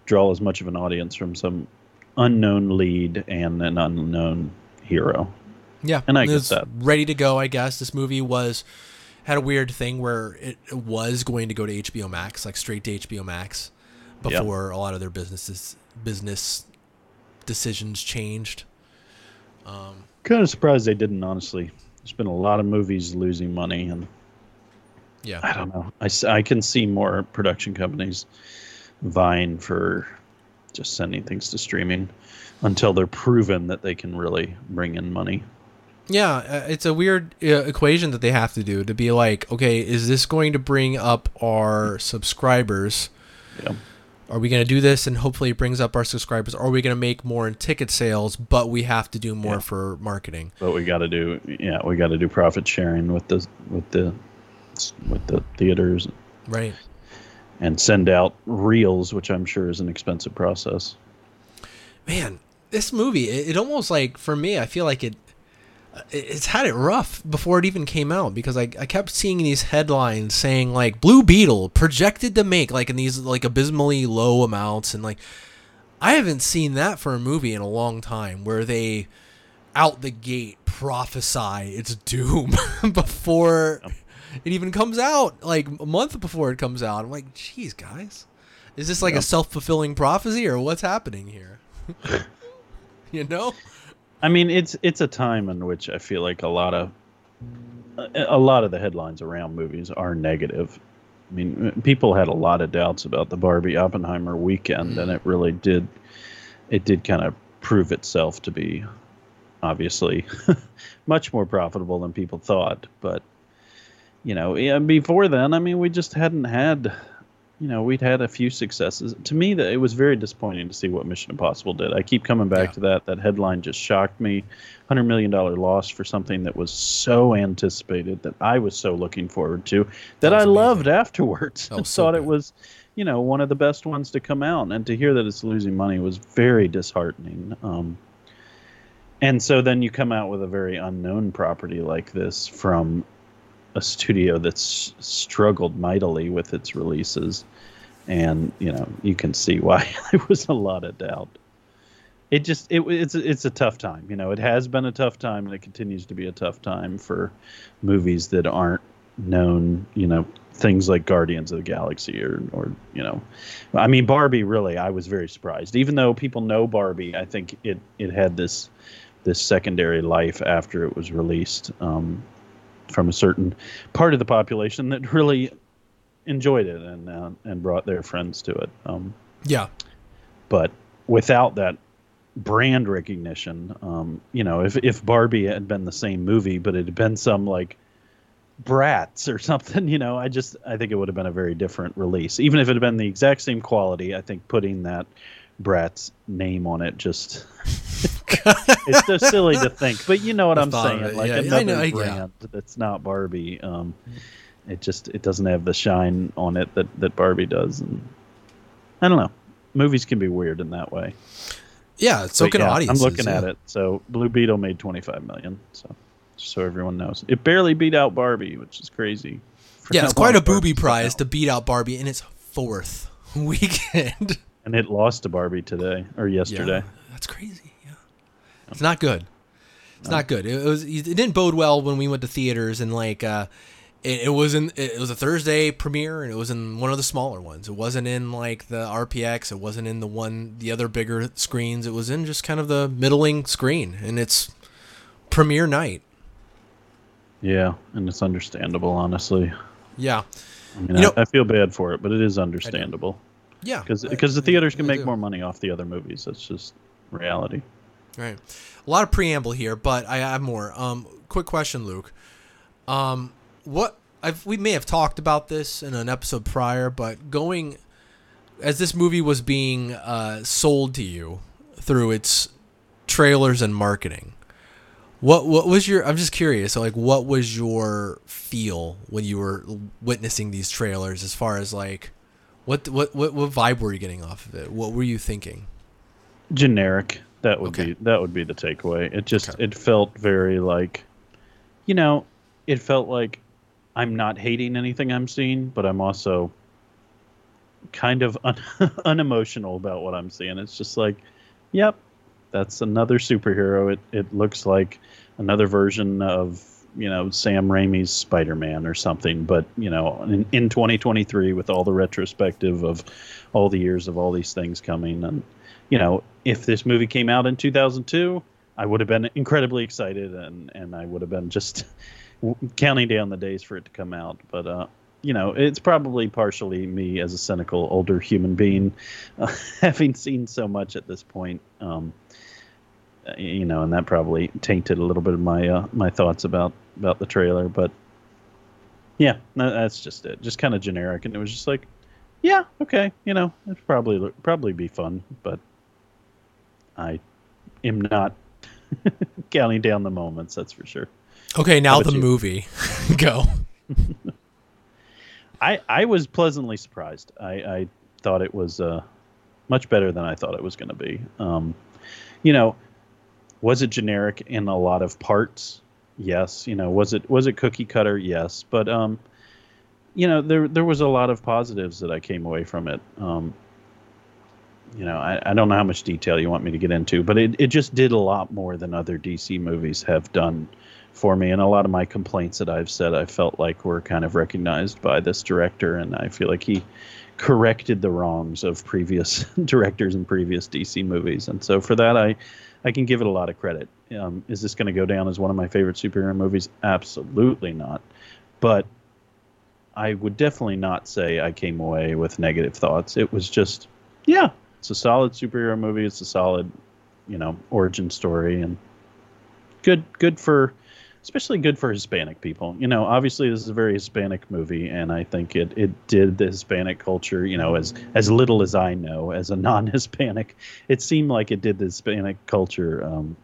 draw as much of an audience from some unknown lead and an unknown hero. Yeah, and I get that. Ready to go, I guess. This movie was had a weird thing where it was going to go to HBO Max, like straight to HBO Max, before yep. a lot of their businesses business decisions changed. Um, kind of surprised they didn't. Honestly, there's been a lot of movies losing money, and yeah, I don't know. I, I can see more production companies vying for just sending things to streaming until they're proven that they can really bring in money. Yeah, uh, it's a weird uh, equation that they have to do to be like, okay, is this going to bring up our subscribers? Yeah are we going to do this and hopefully it brings up our subscribers? Or are we going to make more in ticket sales, but we have to do more yeah. for marketing? But we got to do, yeah, we got to do profit sharing with the with the with the theaters, right? And send out reels, which I'm sure is an expensive process. Man, this movie, it, it almost like for me, I feel like it it's had it rough before it even came out because I, I kept seeing these headlines saying like Blue Beetle projected to make like in these like abysmally low amounts and like I haven't seen that for a movie in a long time where they out the gate prophesy its doom before it even comes out like a month before it comes out. I'm like, geez, guys, is this like Yeah. a self fulfilling prophecy or what's happening here? you know? I mean, it's it's a time in which I feel like a lot of a, lot of the headlines around movies are negative. I mean, people had a lot of doubts about the Barbie Oppenheimer weekend, and it really did it did kind of prove itself to be obviously much more profitable than people thought. But you know, before then, I mean, we just hadn't had you know, we'd had a few successes. To me, that it was very disappointing to see what Mission Impossible did. I keep coming back Yeah. to that. That headline just shocked me. Hundred million dollar loss for something that was so anticipated that I was so looking forward to that, That I amazing. loved afterwards. I so thought it was, you know, one of the best ones to come out, and to hear that it's losing money was very disheartening. Um, and so then you come out with a very unknown property like this from a studio that's struggled mightily with its releases. And you know you can see why there was a lot of doubt. It just it, it's it's a tough time you know it has been a tough time and it continues to be a tough time for movies that aren't known you know things like guardians of the galaxy or or you know i mean barbie really i was very surprised. Even though people know barbie i think it it had this this secondary life after it was released. Um, from a certain part of the population that really enjoyed it and uh, and brought their friends to it. Um, Yeah. but without that brand recognition, um, you know, if if Barbie had been the same movie, but it had been some like Bratz or something, you know, I just I think it would have been a very different release. Even if it had been the exact same quality, I think putting that Bratz name on it just it's so silly to think. But you know what I'm saying? it, Like yeah, I another know, I- yeah. brand that's not Barbie. Um, it just it doesn't have the shine on it that that Barbie does, and I don't know. Movies can be weird in that way. Yeah. So But can yeah, audiences. I'm looking yeah. at it. So Blue Beetle made 25 million. So just so everyone knows, it barely beat out Barbie, which is crazy. Yeah, it's quite a booby prize to beat out Barbie in its fourth weekend. and it lost to Barbie today or yesterday. Yeah, that's crazy. It's not good. It's not good. It was. It didn't bode well when we went to theaters and like. uh it, it was in. It was a Thursday premiere and it was in one of the smaller ones. It wasn't in like the RPX. It wasn't in the one the other bigger screens. It was in just kind of the middling screen and it's premiere night. Yeah, and it's understandable, honestly. Yeah. I mean, You know- I, I feel bad for it, but it is understandable Yeah. because because the theaters can I make do. more money off the other movies. That's just reality. Right. A lot of preamble here, but I have more. Um, quick question, Luke. Um, what I've we may have talked about this in an episode prior, but going as this movie was being uh, sold to you through its trailers and marketing, what what was your? I'm just curious. So, like, what was your feel when you were witnessing these trailers? As far as like, what what what, what vibe were you getting off of it? What were you thinking? generic that would Okay. be that would be the takeaway it just Okay. it felt very like you know it felt like i'm not hating anything i'm seeing but i'm also kind of un- unemotional about what i'm seeing it's just like yep that's another superhero it it looks like another version of you know Sam Raimi's Spider-Man or something but you know in, in 2023 with all the retrospective of all the years of all these things coming and you know, if this movie came out in 2002, I would have been incredibly excited and and I would have been just counting down the days for it to come out. But uh, you know, it's probably partially me as a cynical older human being, uh, having seen so much at this point. Um, you know, and that probably tainted a little bit of my uh, my thoughts about about the trailer. But yeah, that's just it. Just kind of generic, and it was just like, yeah, okay, you know, it'd probably probably be fun, but I am not counting down the moments. That's for sure. Okay, now the you? movie. Go. I I was pleasantly surprised. I I thought it was uh, much better than I thought it was going to be. Um, you know, was it generic in a lot of parts? Yes. You know, was it was it cookie cutter? Yes. But um, you know, there there was a lot of positives that I came away from it. Um, you know, I, I don't know how much detail you want me to get into, but it, it just did a lot more than other DC movies have done for me, and a lot of my complaints that I've said I felt like were kind of recognized by this director, and I feel like he corrected the wrongs of previous directors and previous DC movies, and so for that I I can give it a lot of credit. Um, is this going to go down as one of my favorite superhero movies? Absolutely not. But I would definitely not say I came away with negative thoughts. It was just, yeah, it's a solid superhero movie. It's a solid, you know, origin story, and good, good for, especially good for Hispanic people. You know, obviously this is a very Hispanic movie, and I think it it did the Hispanic culture. You know, as as little as I know as a non-Hispanic, it seemed like it did the Hispanic culture um,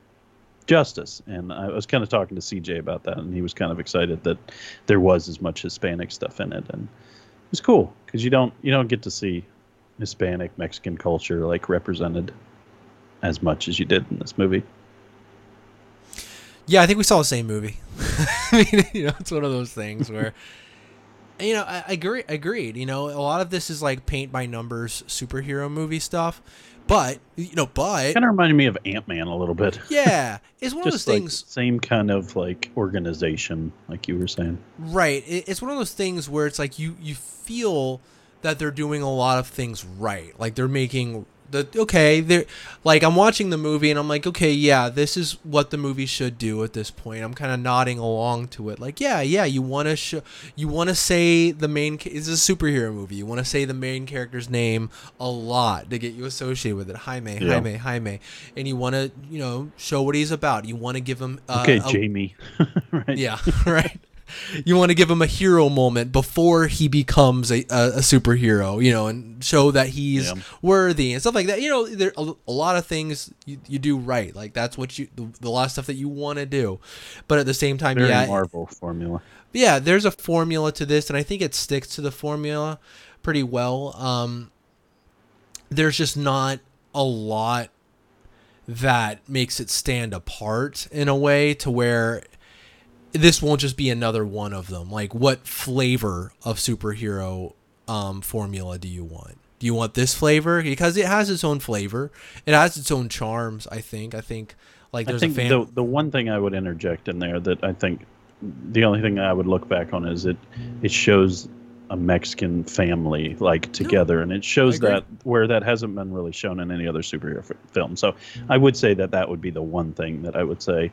justice. And I was kind of talking to CJ about that, and he was kind of excited that there was as much Hispanic stuff in it, and it was cool because you don't you don't get to see Hispanic Mexican culture like represented as much as you did in this movie. Yeah, I think we saw the same movie. I mean, you know, it's one of those things where, you know, I, I agree. Agreed. You know, a lot of this is like paint by numbers superhero movie stuff, but you know, but Kind of reminded me of Ant Man a little bit. yeah, it's one of those like things. same kind of like organization, like you were saying. Right. It, it's one of those things where it's like you you feel that they're doing a lot of things right. Like they're making the okay, they're like I'm watching the movie and I'm like, okay, yeah, this is what the movie should do at this point. I'm kind of nodding along to it. Like, yeah, yeah, you want to sh- you want to say the main ca- it's a superhero movie. You want to say the main character's name a lot to get you associated with it. Jaime, Yeah. Jaime, Jaime. And you want to, you know, show what he's about. You want to give him uh, Okay, a- Jamie. right. yeah, right. You want to give him a hero moment before he becomes a, a, a superhero, you know, and show that he's Yeah. worthy and stuff like that. You know, there a, a lot of things you, you do right. Like that's what you the, the lot of stuff that you want to do, but at the same time, Very yeah, Marvel formula. yeah, there's a formula to this, and I think it sticks to the formula pretty well. Um, there's just not a lot that makes it stand apart in a way to where this won't just be another one of them. Like, what flavor of superhero um, formula do you want? Do you want this flavor? Because it has its own flavor. It has its own charms. I think. I think like I there's think a fan. the the one thing I would interject in there that I think the only thing I would look back on is it it shows a Mexican family like together, and it shows that where that hasn't been really shown in any other superhero f- film. So I would say that that would be the one thing that I would say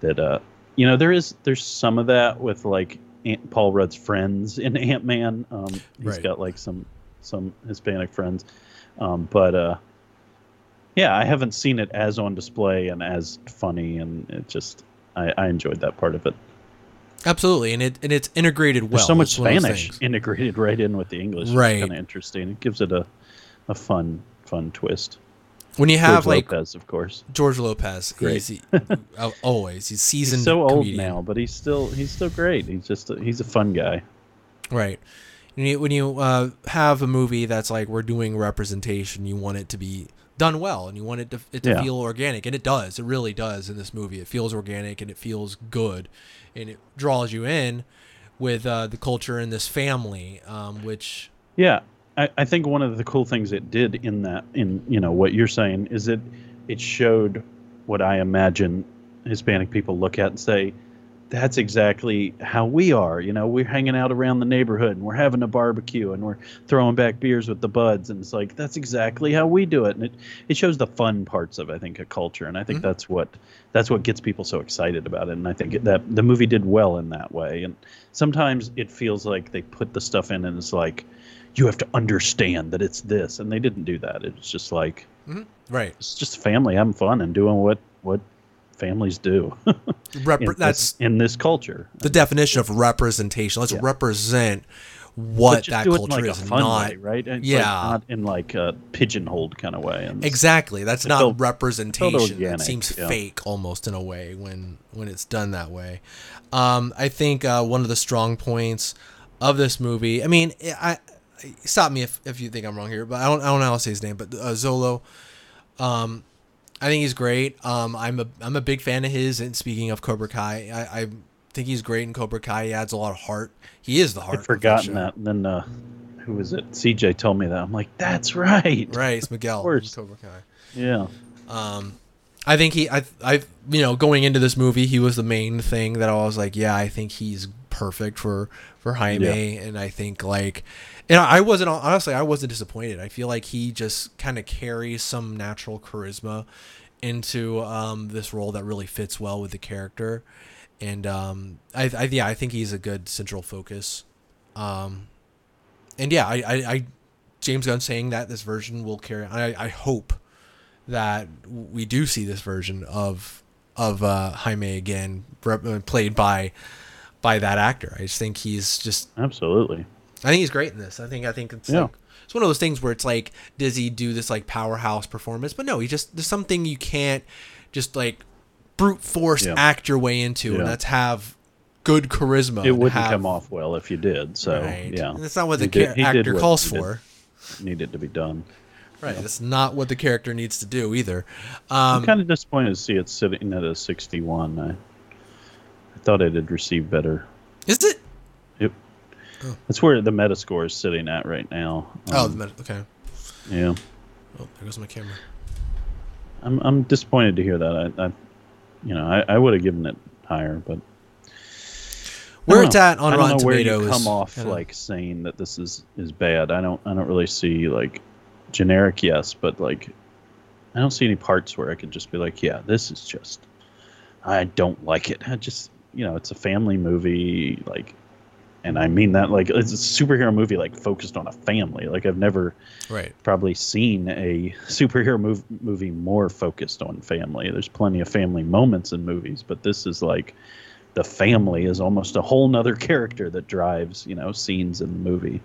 that uh, you know there is there's some of that with like Aunt Paul Rudd's friends in Ant Man. Um, he's Right. got like some some Hispanic friends, um, but uh, yeah, I haven't seen it as on display and as funny, and it just I, I enjoyed that part of it. Absolutely, and it and it's integrated well. There's so much It's one of those Spanish integrated right in with the English. Right. kind of interesting. It gives it a a fun fun twist. When you have George like Lopez, of course. George Lopez, Great. he's oh, always he's seasoned. He's so old comedian. now, but he's still he's still great. He's just a, he's a fun guy. right? When you, when you uh, have a movie that's like we're doing representation, you want it to be done well, and you want it to it to Yeah. feel organic, and it does. It really does in this movie. It feels organic and it feels good, and it draws you in with uh, the culture and this family, um, which Yeah, I, I think one of the cool things it did in that, in you know what you're saying, is it it showed what I imagine Hispanic people look at and say, that's exactly how we are. You know, we're hanging out around the neighborhood and we're having a barbecue and we're throwing back beers with the buds, and it's like that's exactly how we do it. And it it shows the fun parts of I think a culture, and I think Mhm. that's what that's what gets people so excited about it. And I think that the movie did well in that way. And sometimes it feels like they put the stuff in and it's like you have to understand that it's this and they didn't do that it's just like right it's just family having fun and doing what what families do rep- in that's this, in this culture the definition of representation. Let's Yeah. represent what that it culture like is, not way, right And it's Yeah. like not in like a pigeonholed kind of way and Exactly. That's not felt- representation. it organic, seems yeah. fake almost in a way when when it's done that way. Um, I think uh, one of the strong points of this movie. I mean, I stop me if, if you think I'm wrong here, but I don't I don't know how to say his name, but uh, Xolo. Um, I think he's great. Um, I'm a I'm a big fan of his. And speaking of Cobra Kai, I, I think he's great in Cobra Kai. He adds a lot of heart. He is the heart. i'd forgotten that and then uh who was it cj told me that i'm like that's right Right, it's Miguel. Of course. Cobra Kai. yeah Um, I think he, I, I, you know, going into this movie, he was the main thing that I was like, yeah, I think he's perfect for for Jaime, and I think like, and I wasn't honestly, I wasn't disappointed. I feel like he just kind of carries some natural charisma into um, this role that really fits well with the character, and um, I, I, yeah, I think he's a good central focus, um, and yeah, I, I, I James Gunn saying that this version will carry. I, I hope that we do see this version of of uh, Jaime again, played by by that actor. I just think he's just absolutely. I think he's great in this. I think I think it's yeah. like it's one of those things where it's like does he do this like powerhouse performance? But no, he just there's something you can't just like brute force yeah. act your way into, yeah. and that's have good charisma. It wouldn't have, come off well if you did. So right. yeah, and that's not what the did, actor calls for. Needed to be done. Right. That's not what the character needs to do either. Um, I'm kind of disappointed to see it sitting at a 61. I, I thought it had received better. Is it? Oh. That's where the Metascore is sitting at right now. Oh, um, oh, the meta. Okay. Yeah. Oh, there goes my camera. I'm I'm disappointed to hear that. I, I you know, I, I would have given it higher, but where it's at on I don't Rotten know where Tomatoes. you come off like saying that this is is bad. I don't I don't really see like generic, yes, but like I don't see any parts where I could just be like, yeah, this is just I don't like it. I just you know, it's a family movie, like and I mean that like it's a superhero movie like focused on a family. Like I've never right probably seen a superhero mov- movie more focused on family. There's plenty of family moments in movies, but this is like the family is almost a whole nother character that drives you know scenes in the movie.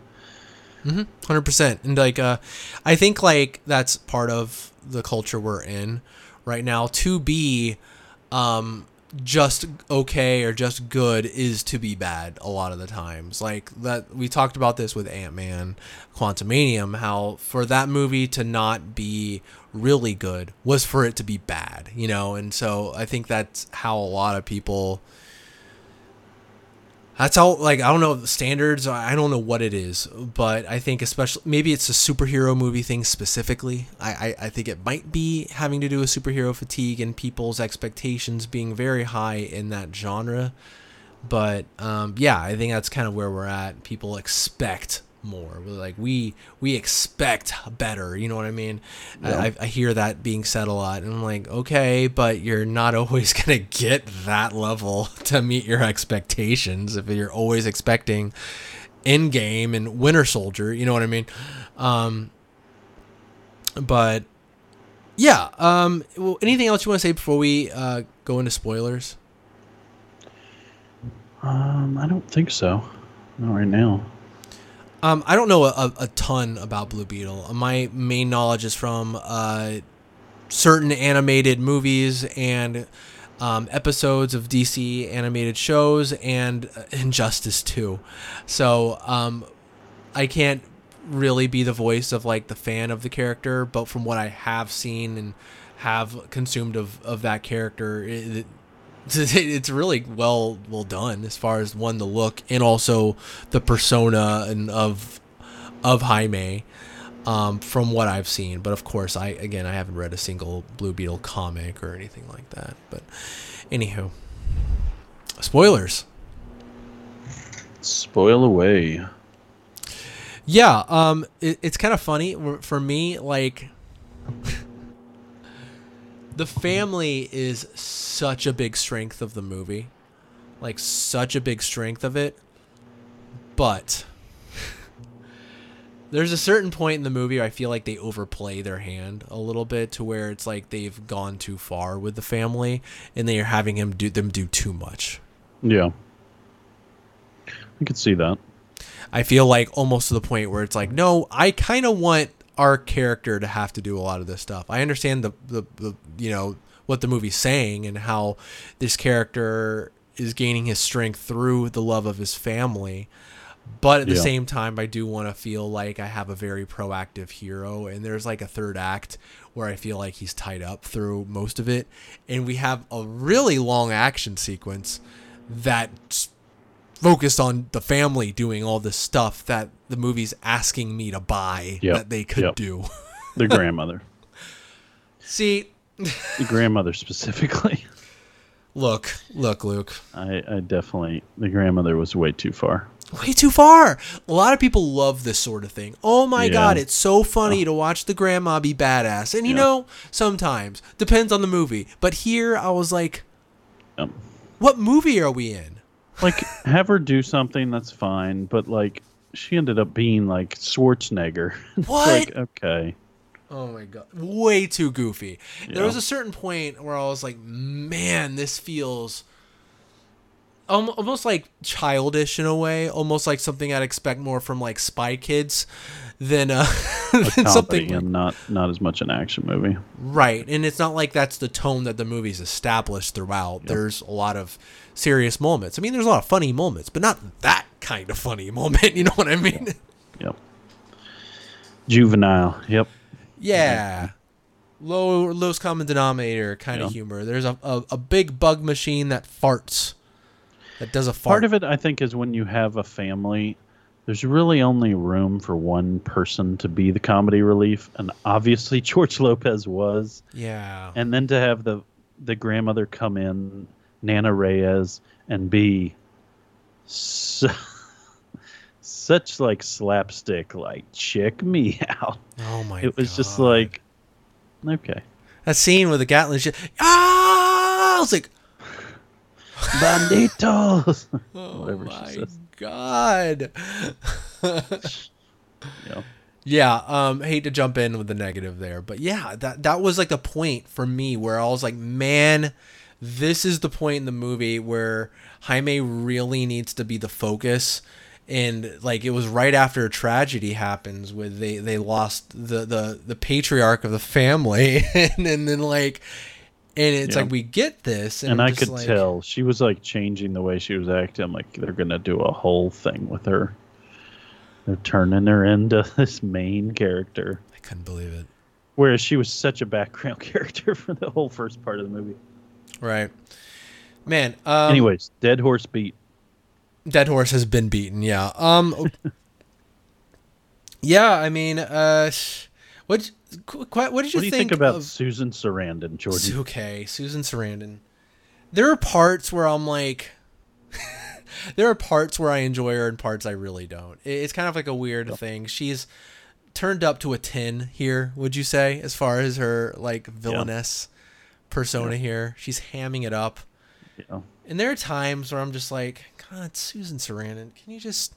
Mm-hmm. Hundred percent, and like, uh, I think like that's part of the culture we're in right now. To be, um, just okay or just good is to be bad a lot of the times. Like that, we talked about this with Ant Man, Quantumania. How for that movie to not be really good was for it to be bad, you know. And so I think that's how a lot of people that's how like I don't know the standards. I don't know what it is, but I think especially maybe it's a superhero movie thing specifically. I, I, I think it might be having to do with superhero fatigue and people's expectations being very high in that genre. But um, yeah, I think that's kind of where we're at. People expect more. Like we we expect better. You know what I mean? Yeah. I, I hear that being said a lot, and I'm like, okay, but you're not always gonna get that level to meet your expectations if you're always expecting Endgame and Winter Soldier. You know what I mean? Um, but yeah. Um, well, anything else you want to say before we uh, go into spoilers? Um, I don't think so. Not right now. Um, I don't know a, a, ton about Blue Beetle. My main knowledge is from uh, certain animated movies and um, episodes of DC animated shows and uh, Injustice 2. So um, I can't really be the voice of like the fan of the character, but from what I have seen and have consumed of, of that character, it, it's really well well done as far as one the look and also the persona and of of Jaime um, from what I've seen. But of course, I again I haven't read a single Blue Beetle comic or anything like that. But anywho, spoilers. Spoil away. Yeah, um, it, it's kind of funny for me. Like, the family is such a big strength of the movie. Like such a big strength of it. But there's a certain point in the movie where I feel like they overplay their hand a little bit to where it's like they've gone too far with the family and they are having him do them do too much. Yeah. I could see that. I feel like almost to the point where it's like, no, I kind of want our character to have to do a lot of this stuff. I understand the, the, the you know what the movie's saying and how this character is gaining his strength through the love of his family. But at the yeah. same time, I do want to feel like I have a very proactive hero. And there's like a third act where I feel like he's tied up through most of it. And we have a really long action sequence that focused on the family doing all this stuff that the movie's asking me to buy yep. that they could yep. do. Their grandmother. See, the grandmother specifically. Look, look, Luke. I, I definitely the grandmother was way too far. Way too far. A lot of people love this sort of thing. Oh my Yeah. god, it's so funny to watch the grandma be badass. And you Yeah. know, sometimes depends on the movie. But here I was like, Um, what movie are we in? Like have her do something that's fine, but like she ended up being like Schwarzenegger. What? like okay, Oh my god, way too goofy. There was a certain point where I was like, man, this feels almost like childish in a way, almost like something I'd expect more from like Spy Kids than uh than something and not not as much an action movie. right. And it's not like that's the tone that the movie's established throughout. There's a lot of serious moments. I mean, there's a lot of funny moments, but not that kind of funny moment. You know what I mean? Yep. Juvenile. Yep. Yeah. Low lowest common denominator kind of humor. There's a, a, a big bug machine that farts. That does a fart. Part of it, I think, is when you have a family, there's really only room for one person to be the comedy relief, and obviously George Lopez was. Yeah. And then to have the the grandmother come in, Nana Reyes, and be so, such like slapstick, like check me out. Oh my It was just like, okay, that scene with the Gatling shit. Ah! I was like, banditos. oh Whatever she my says. God. Yeah. Yeah, um, hate to jump in with the negative there, but yeah, that that was like the point for me where I was like, man, this is the point in the movie where Jaime really needs to be the focus. And like it was right after a tragedy happens where they they lost the the the patriarch of the family, and, then then like, and it's Yeah. like we get this, and, and I could like, tell she was like changing the way she was acting. I'm like, they're gonna do a whole thing with her. They're turning her into this main character, I couldn't believe it. whereas she was such a background character for the whole first part of the movie. Right, man. Um, Anyways, Dead Horse Beat. Dead horse has been beaten. Yeah. Um. yeah. I mean, uh, what what did you What do you think, think, about of- Susan Sarandon, Jordan? Okay, Susan Sarandon. There are parts where I'm like, there are parts where I enjoy her and parts I really don't. It's kind of like a weird thing. She's turned up to a ten here. Would you say, as far as her like villainess persona here? She's hamming it up. Yeah. And there are times where I'm just like, God, Susan Sarandon, can you just?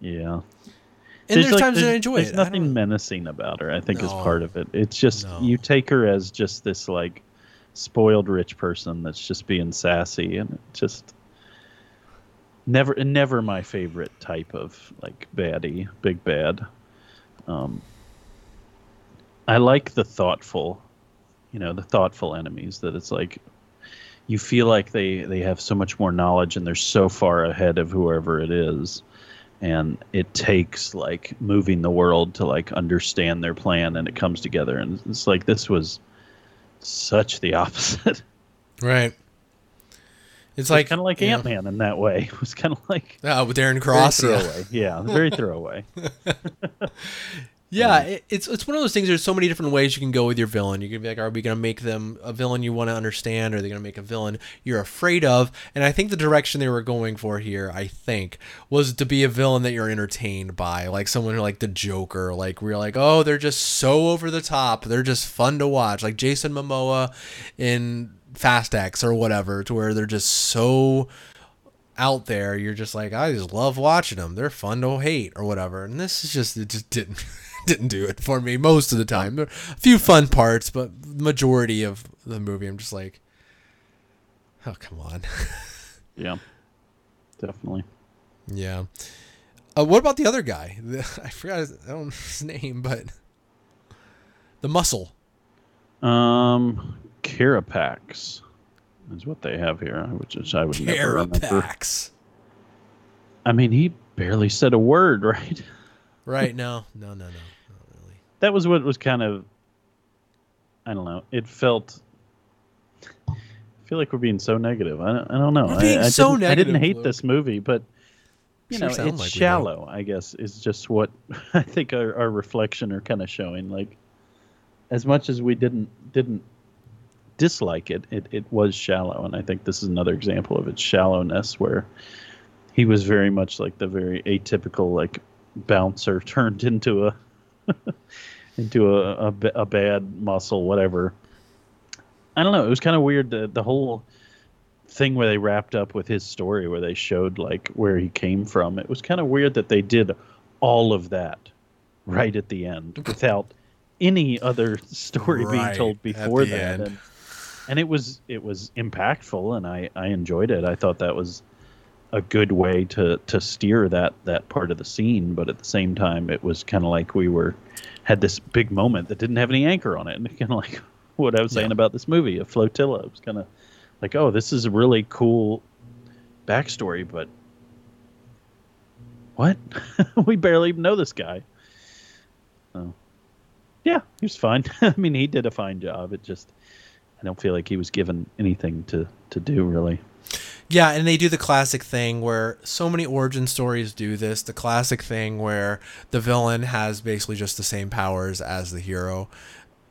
Yeah. And there's, like- times that I enjoy there's it. I nothing menacing about her. I think is part of it. It's just No. you take her as just this like spoiled rich person that's just being sassy, and just never never my favorite type of like baddie, big bad. Um, I like the thoughtful, you know, the thoughtful enemies that it's like you feel like they they have so much more knowledge and they're so far ahead of whoever it is and it takes like moving the world to like understand their plan and it comes together. And it's like this was such the opposite. Right. It's like kind of like ant-man in that way. It was kind of like Uh, with Darren Cross. Yeah very throwaway yeah um, it, it's it's one of those things. There's so many different ways you can go with your villain. You can be like, are we going to make them a villain you want to understand, or are they going to make a villain you're afraid of? And I think the direction they were going for here, I think, was to be a villain that you're entertained by, like someone like the Joker, like we're like, oh, they're just so over the top, they're just fun to watch, like Jason Momoa in Fast X or whatever, to where they're just so out there, you're just like, I just love watching them. They're fun to hate or whatever. And this is just it just didn't didn't do it for me most of the time. There a few fun parts, but majority of the movie, I'm just like, oh come on, yeah definitely yeah. Uh, what about the other guy? I forgot his, I his name, but the muscle. um carapax is what they have here which is i would never remember Carapax. i mean he barely said a word right Right? No, no, no, no. That was what was kind of I don't know. It felt I feel like we're being so negative. I don't, I don't know. We're being I, I so didn't, I didn't hate Luke. this movie, but you Sure know, it's like shallow. I guess is just what I think our, our reflection are kind of showing. Like as much as we didn't didn't dislike it, it it was shallow, and I think this is another example of its shallowness, where he was very much like the very atypical like bouncer turned into a into a, a, a bad muscle, whatever. I don't know. It was kind of weird. The the whole thing where they wrapped up with his story, where they showed like where he came from. It was kind of weird that they did all of that right at the end without any other story Right being told before that. And, and it was it was impactful, and I I enjoyed it. I thought that was a good way to to steer that that part of the scene, but at the same time, it was kind of like we were had this big moment that didn't have any anchor on it, and kind of like what I was saying Yeah. about this movie, a flotilla. It was kind of like, oh, this is a really cool backstory, but what? we barely even know this guy. So, yeah, he was fine. I mean, he did a fine job. It just, I don't feel like he was given anything to to do really. Yeah, and they do the classic thing where so many origin stories do this. The classic thing where the villain has basically just the same powers as the hero.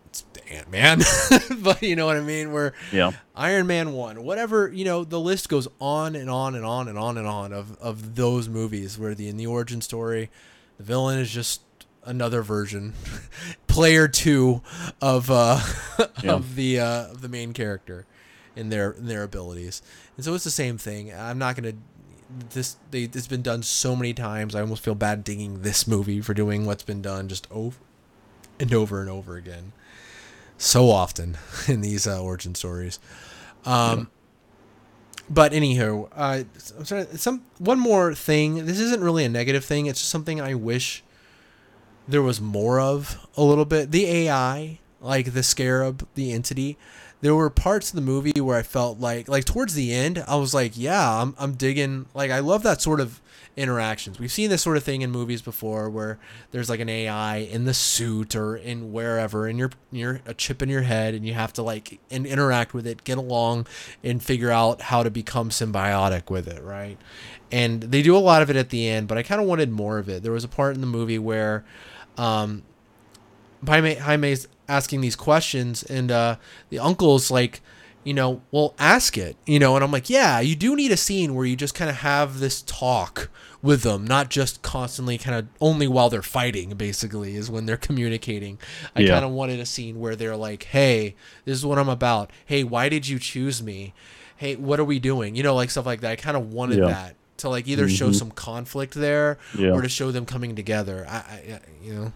It's Ant Man, but you know what I mean. Where Yeah. Iron Man one, whatever you know, the list goes on and on and on and on and on of of those movies where the in the origin story, the villain is just another version, player two of uh Yeah. of the uh of the main character in their in their abilities. And so it's the same thing. I'm not gonna this they it's been done so many times. I almost feel bad dinging this movie for doing what's been done just over and over and over again. So often in these uh, origin stories. Um but anywho, uh, I'm sorry, some one more thing. This isn't really a negative thing. It's just something I wish there was more of a little bit. The AI, like the scarab, the entity. There were parts of the movie where I felt like, like towards the end, I was like, yeah, I'm, I'm digging. Like, I love that sort of interactions. We've seen this sort of thing in movies before, where there's like an AI in the suit or in wherever, and you're you're a chip in your head, and you have to like and interact with it, get along, and figure out how to become symbiotic with it, right? And they do a lot of it at the end, but I kind of wanted more of it. There was a part in the movie where um, Jaime, Jaime's asking these questions, and uh, the uncle's like, you know, well, ask it, you know, and I'm like, yeah, you do need a scene where you just kind of have this talk with them, not just constantly kind of only while they're fighting, basically, is when they're communicating. I Yeah. kind of wanted a scene where they're like, hey, this is what I'm about. Hey, why did you choose me? Hey, what are we doing? You know, like stuff like that. I kind of wanted Yeah. that to like either show Mhm. some conflict there Yeah. or to show them coming together. I I- you know.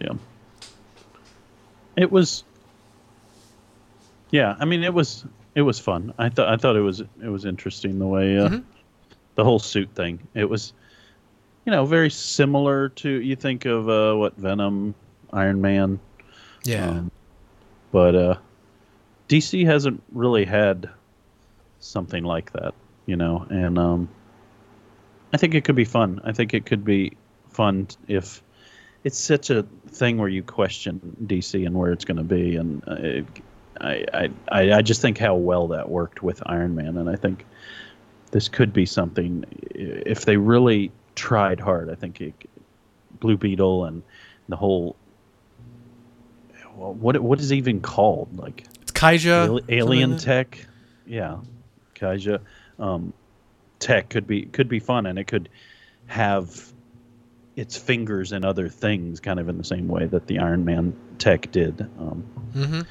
Yeah. It was. Yeah, I mean, it was it was fun. I thought I thought it was it was interesting the way uh, Mhm. the whole suit thing. It was, you know, very similar to you think of uh, what Venom, Iron Man, Yeah. um, but uh, DC hasn't really had something like that, you know, and um, I think it could be fun. I think it could be fun if it's such a thing where you question DC and where it's going to be, and uh, it, I, I I I just think how well that worked with Iron Man, and I think this could be something if they really tried hard. I think it, Blue Beetle and the whole well, what what is it even called like It's Kaija. al- alien tech yeah kaija um, tech could be could be fun and it could have its fingers in other things kind of in the same way that the iron man tech did um. Mhm.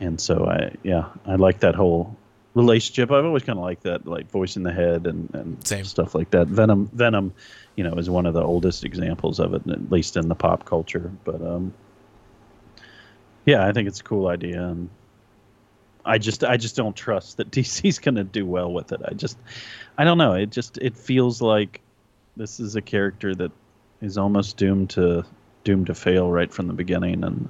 and so i yeah i like that whole relationship i've always kind of liked that like voice in the head and, and Same. stuff like that venom venom you know is one of the oldest examples of it at least in the pop culture but um yeah i think it's a cool idea and i just i just don't trust that dc's going to do well with it i just i don't know it just it feels like this is a character that is almost doomed to doomed to fail right from the beginning and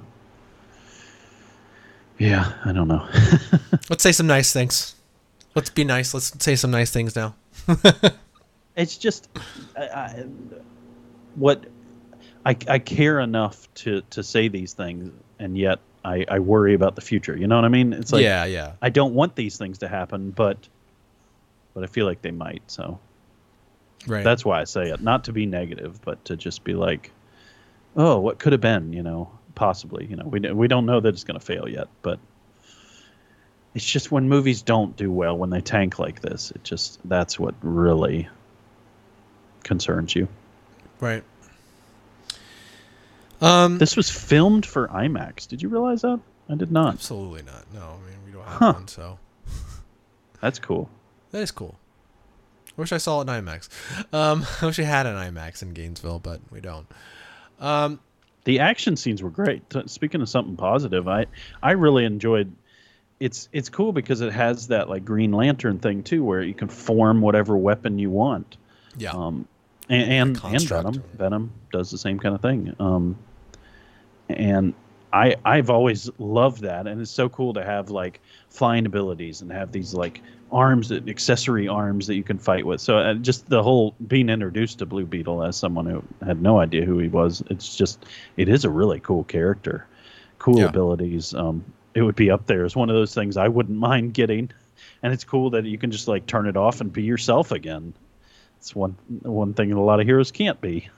yeah i don't know Let's say some nice things. Let's be nice. Let's say some nice things now. it's just I, I, what I, I care enough to to say these things and yet I, I worry about the future you know what i mean it's like yeah, yeah. i don't want these things to happen but but i feel like they might so Right. that's why i say it not to be negative but to just be like oh what could have been you know possibly. You know, we we don't know that it's going to fail yet, but it's just when movies don't do well when they tank like this. It just that's what really concerns you. Right. Um, This was filmed for IMAX. Did you realize that? I did not. absolutely not. No, I mean we don't have Huh. one, so That's cool. that is cool. I wish I saw it in IMAX. Um, I wish I had an IMAX in Gainesville, but we don't. Um, The action scenes were great. Speaking of something positive, I I really enjoyed. It's it's cool because it has that like Green Lantern thing too, where you can form whatever weapon you want. yeah, Um, and and, and. Venom Venom does the same kind of thing. Um, and I I've always loved that, and it's so cool to have like flying abilities and have these like arms that accessory arms that you can fight with. So uh, just the whole being introduced to Blue Beetle as someone who had no idea who he was, it's just it is a really cool character, cool Yeah. abilities. Um, it would be up there as one of those things I wouldn't mind getting, and it's cool that you can just like turn it off and be yourself again. It's one one thing that a lot of heroes can't be.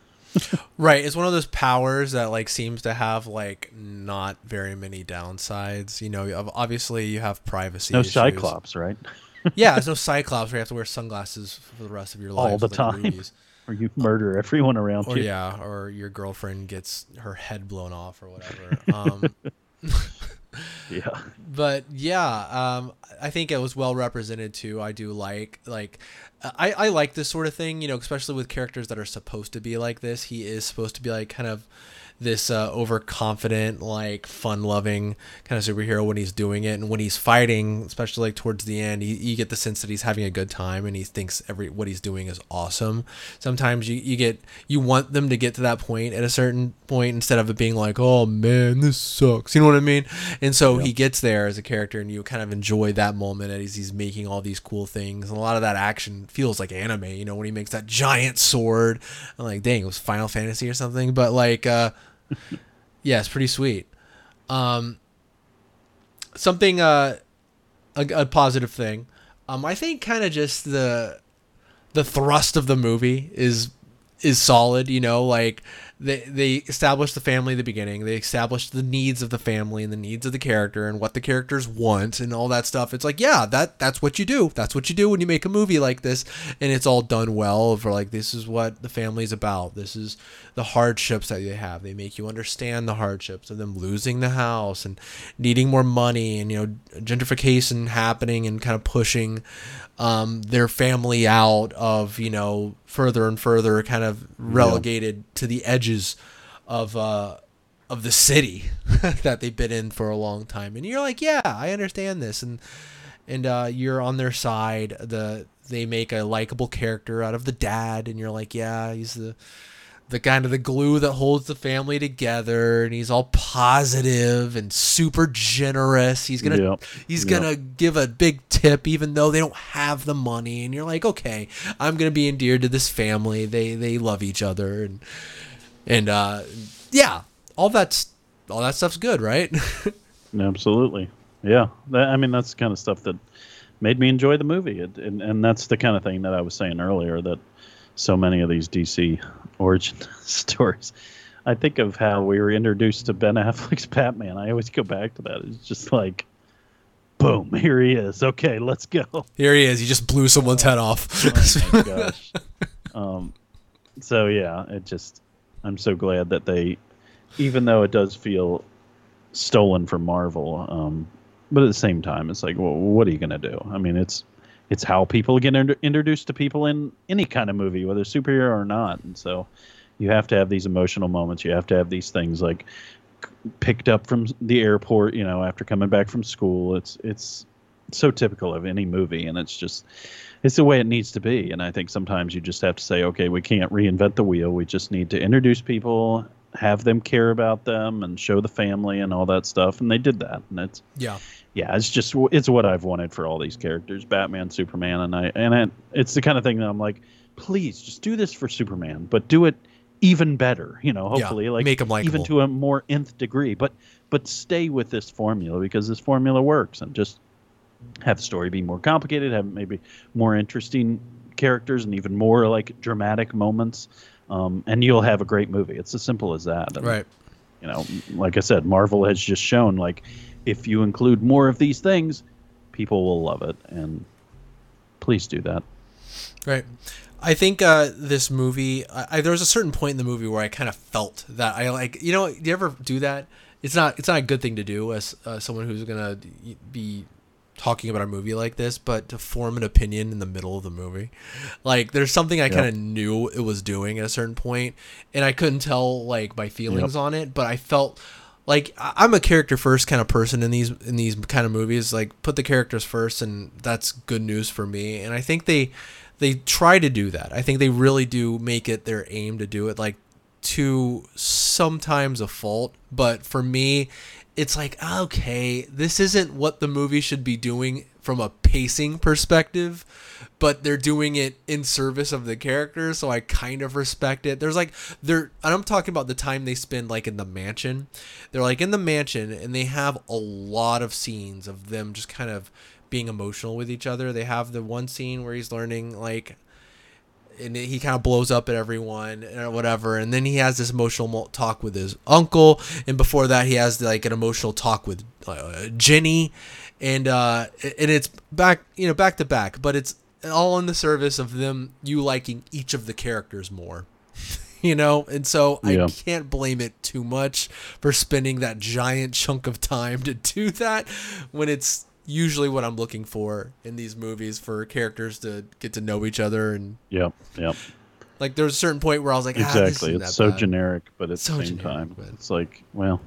Right. It's one of those powers that like seems to have like not very many downsides. You know, obviously you have privacy. No issues. Cyclops, right? yeah, there's no Cyclops where you have to wear sunglasses for the rest of your life. All the like, time. rubies. Or you murder everyone around Or you. yeah, or your girlfriend gets her head blown off or whatever. Um, Yeah. but yeah, um, I think it was well represented too. I do like like I, I like this sort of thing, you know, especially with characters that are supposed to be like this. He is supposed to be like kind of this uh, overconfident, like fun-loving kind of superhero when he's doing it, and when he's fighting, especially like towards the end, you, you get the sense that he's having a good time and he thinks every what he's doing is awesome. Sometimes you, you get you want them to get to that point at a certain point instead of it being like, oh man, this sucks. You know what I mean? And so he gets there as a character, and you kind of enjoy that moment as he's making all these cool things. And a lot of that action feels like anime. You know, when he makes that giant sword, I'm like, dang, it was Final Fantasy or something. But like, uh, yeah, it's pretty sweet. Um, something uh, a, a positive thing. Um, I think kind of just the the thrust of the movie is is solid. You know, like they they established the family at the beginning. They established the needs of the family and the needs of the character and what the characters want and all that stuff. It's like, yeah, that that's what you do. That's what you do when you make a movie like this, and it's all done well. For like, this is what the family's about. This is the hardships that they have. They make you understand the hardships of them losing the house and needing more money and you know gentrification happening and kind of pushing um, their family out of you know further and further kind of relegated to the edges of uh, of the city that they've been in for a long time. And you're like yeah I understand this. And and uh, you're on their side the they make a likable character out of the dad and you're like yeah he's the the kind of the glue that holds the family together and he's all positive and super generous he's gonna Yep. he's Yep. gonna give a big tip even though they don't have the money and you're like okay i'm gonna be endeared to this family they they love each other and and uh yeah all that's all that stuff's good right Absolutely. Yeah. That, I mean, that's the kind of stuff that made me enjoy the movie. It, and, and that's the kind of thing that I was saying earlier that so many of these DC origin stories. I think of how we were introduced to Ben Affleck's Batman. I always go back to that. It's just like, boom, here he is. Okay, let's go. here he is he just blew someone's head off oh my gosh. Um, so yeah, it just I'm so glad that they, even though it does feel stolen from Marvel, um, but at the same time, it's like, well, what are you gonna do? I mean, it's it's how people get introduced to people in any kind of movie, whether superhero or not, and so you have to have these emotional moments. You have to have these things like picked up from the airport, you know, after coming back from school. It's it's so typical of any movie, and it's just it's the way it needs to be. And I think sometimes you just have to say, okay, we can't reinvent the wheel. We just need to introduce people, have them care about them, and show the family and all that stuff. And they did that, and it's yeah yeah, it's just it's what I've wanted for all these characters, Batman, Superman, and I and it, it's the kind of thing that I'm like, please just do this for Superman, but do it even better, you know, Yeah, hopefully like make 'em even likable. to a more nth degree, but but stay with this formula because this formula works and just have the story be more complicated, have maybe more interesting characters and even more like dramatic moments. Um, and you'll have a great movie. It's as simple as that. And right you know, like I said, Marvel has just shown like if you include more of these things, people will love it, and please do that. Right. I think uh, this movie. I, I, there was a certain point in the movie where I kind of felt that I like. You know, do you ever do that? It's not. It's not a good thing to do as uh, someone who's gonna be talking about a movie like this, but to form an opinion in the middle of the movie. Like there's something I yep. kind of knew it was doing at a certain point, and I couldn't tell like my feelings yep. on it, but I felt like I'm a character first kind of person in these in these kind of movies. Like put the characters first, and that's good news for me. And I think they they try to do that. I think they really do make it their aim to do it. Like to sometimes a fault, but for me, it's like okay, this isn't what the movie should be doing from a pacing perspective, but they're doing it in service of the characters, so I kind of respect it. There's like they're and I'm talking about the time they spend like in the mansion. They're like in the mansion and they have a lot of scenes of them just kind of being emotional with each other. They have the one scene where he's learning like and he kind of blows up at everyone or whatever and then he has this emotional talk with his uncle and before that he has like an emotional talk with uh, Jenny and uh and it's back you know back to back but it's all in the service of them you liking each of the characters more you know and so yeah. i can't blame it too much for spending that giant chunk of time to do that when it's usually what I'm looking for in these movies for characters to get to know each other and yep, yep. Like there was a certain point where I was like, ah, exactly, it's so bad. generic, but at so the same generic, time, but... it's like, well,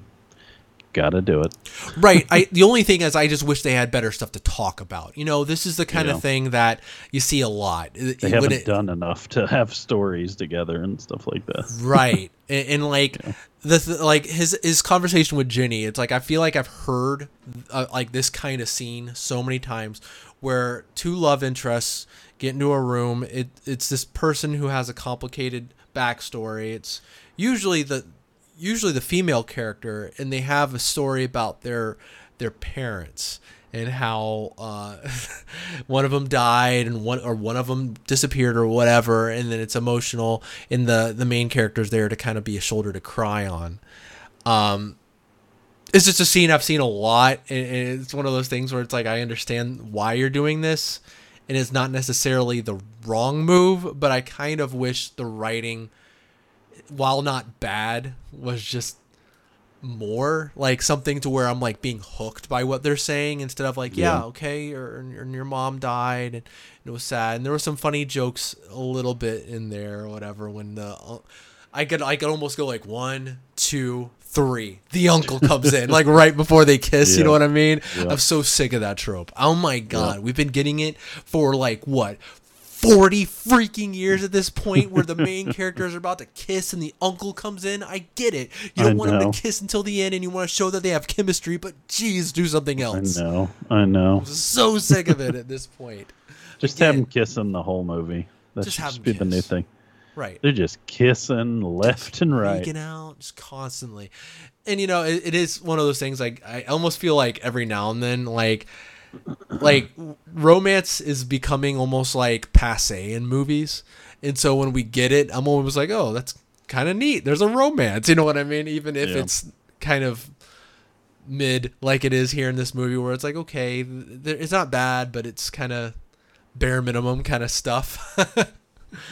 gotta do it. right. I the only thing is, I just wish they had better stuff to talk about. You know, this is the kind of thing that you see a lot. They haven't it, done enough to have stories together and stuff like that. Right, and, and like yeah the like his his conversation with Jenny. It's like I feel like I've heard uh, like this kind of scene so many times where two love interests get into a room. It it's this person who has a complicated backstory. It's usually the usually the female character, and they have a story about their their parents and how uh, one of them died and one or one of them disappeared or whatever, and then it's emotional, and the the main character's there to kind of be a shoulder to cry on. Um, it's just a scene I've seen a lot, and it's one of those things where it's like I understand why you're doing this, and it's not necessarily the wrong move, but I kind of wish the writing, while not bad, was just more like something to where I'm like being hooked by what they're saying instead of like yeah, yeah. okay or, or, your mom died and it was sad. And there were some funny jokes a little bit in there or whatever when the uh, I could I could almost go like one two three the uncle comes in like right before they kiss yeah. you know what I mean? Yeah. I'm so sick of that trope. Oh my god we've been getting it for like what 40 freaking years at this point where the main characters are about to kiss and the uncle comes in. I get it. You don't I want know. them to kiss until the end and you want to show that they have chemistry, but geez, do something else. I know. I know. I'm so sick of it at this point. Just Again, have them kissing the whole movie. That just should be kiss. the new thing. Right. They're just kissing left just and right. Freaking out just constantly. And you know, it, it is one of those things like I almost feel like every now and then like like romance is becoming almost like passe in movies. And so when we get it, I'm always like, oh, that's kind of neat. There's a romance. You know what I mean? Even if yeah. it's kind of mid like it is here in this movie where it's like, okay, it's not bad, but it's kind of bare minimum kind of stuff.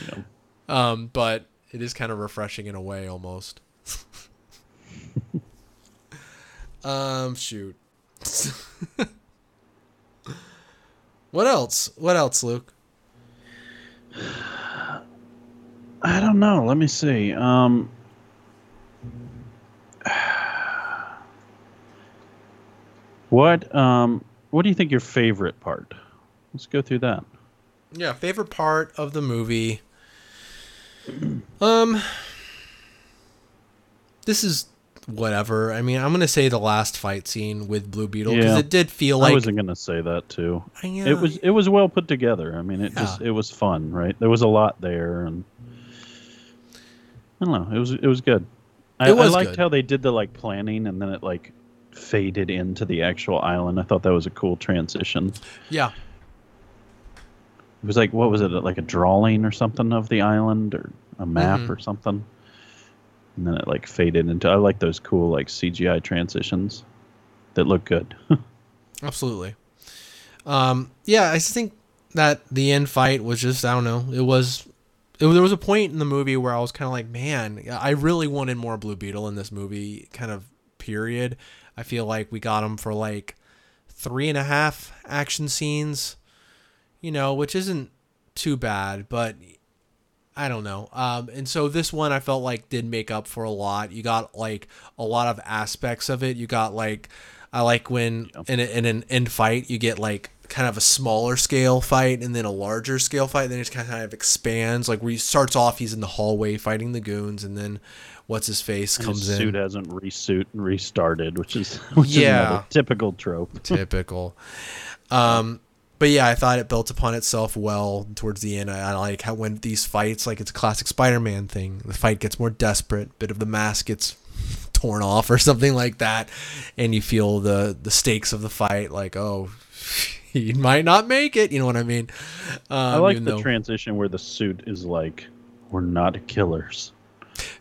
yeah. Um, but it is kind of refreshing in a way almost. um, shoot. What else? What else, Luke? I don't know. Let me see. Um, what um, what do you think your favorite part? Let's go through that. Yeah, favorite part of the movie. Um, this is whatever. I mean, I'm gonna say the last fight scene with Blue Beetle because yeah. it did feel like I wasn't gonna say that too. Yeah. It was it was well put together. I mean, it yeah. just it was fun, right? There was a lot there, and I don't know. It was it was good. I, it was I liked good. how they did the like planning, and then it like faded into the actual island. I thought that was a cool transition. Yeah. It was like what was it like a drawing or something of the island or a map mm-hmm. or something. And then it like faded into. I like those cool like CGI transitions that look good. Absolutely. Um, yeah, I think that the end fight was just I don't know. It was it, there was a point in the movie where I was kind of like, man, I really wanted more Blue Beetle in this movie. Kind of period. I feel like we got him for like three and a half action scenes, you know, which isn't too bad, but I don't know. Um, and so this one I felt like did make up for a lot. You got like a lot of aspects of it. You got like I like when in, a, in an end fight you get like kind of a smaller scale fight and then a larger scale fight. Then it kind of expands. Like where he starts off, he's in the hallway fighting the goons, and then what's his face And comes his in. suit hasn't resuit and restarted, which is which is Yeah. another typical trope. typical. Um, but yeah, I thought it built upon itself well towards the end. I, I like how when these fights, like it's a classic Spider-Man thing. The fight gets more desperate, bit of the mask gets torn off or something like that, and you feel the the stakes of the fight. Like, oh, he might not make it. You know what I mean? Um, I like the though- transition where the suit is like, "We're not killers."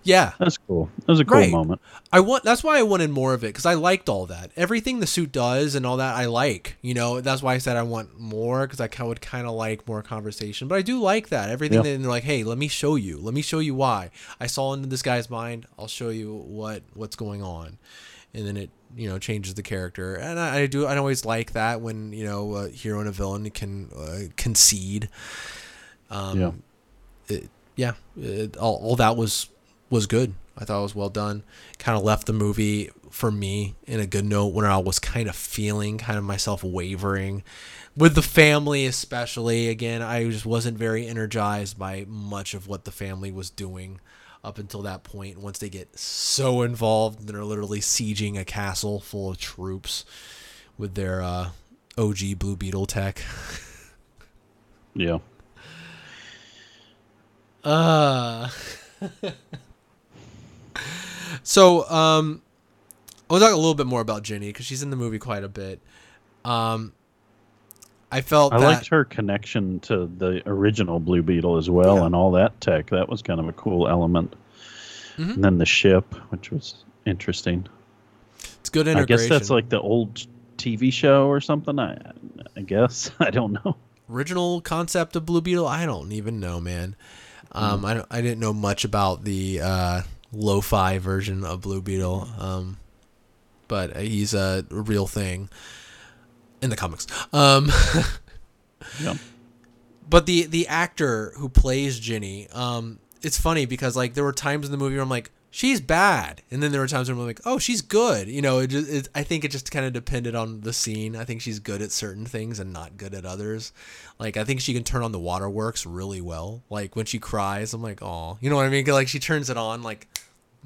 Yeah, That's cool. That was a cool Right. moment. I want that's why I wanted more of it because I liked all that. Everything the suit does and all that I like. You know, that's why I said I want more because I would kind of like more conversation. But I do like that. Everything Yeah. that they're like, hey, let me show you. Let me show you why. I saw into this guy's mind. I'll show you what what's going on, and then it you know changes the character. And I, I do I always like that when you know a hero and a villain can uh, concede. Um, Yeah. it, yeah, it, all, all that was was good. I thought it was well done. Kind of left the movie for me in a good note when I was kind of feeling kind of myself wavering with the family, especially. Again, I just wasn't very energized by much of what the family was doing up until that point. Once they get so involved, they're literally sieging a castle full of troops with their uh, OG Blue Beetle tech. Yeah. Uh So, um I want to talk a little bit more about Jenny because she's in the movie quite a bit. Um I felt I that liked her connection to the original Blue Beetle as well, Yeah. and all that tech. That was kind of a cool element. Mhm. And then the ship, which was interesting. it's good integration. I guess that's like the old TV show or something. I, I guess I don't know. original concept of Blue Beetle. I don't even know, man. Um, I don't, I didn't know much about the uh, lo-fi version of Blue Beetle. Um, but he's a real thing in the comics. Um, Yeah. but the the actor who plays Jenny, um, it's funny because like there were times in the movie where I'm like, she's bad, and then there were times where I'm like, oh, she's good. You know, it just it, I think it just kind of depended on the scene. I think she's good at certain things and not good at others. Like I think she can turn on the waterworks really well. Like when she cries, I'm like, oh, you know what I mean? Like she turns it on like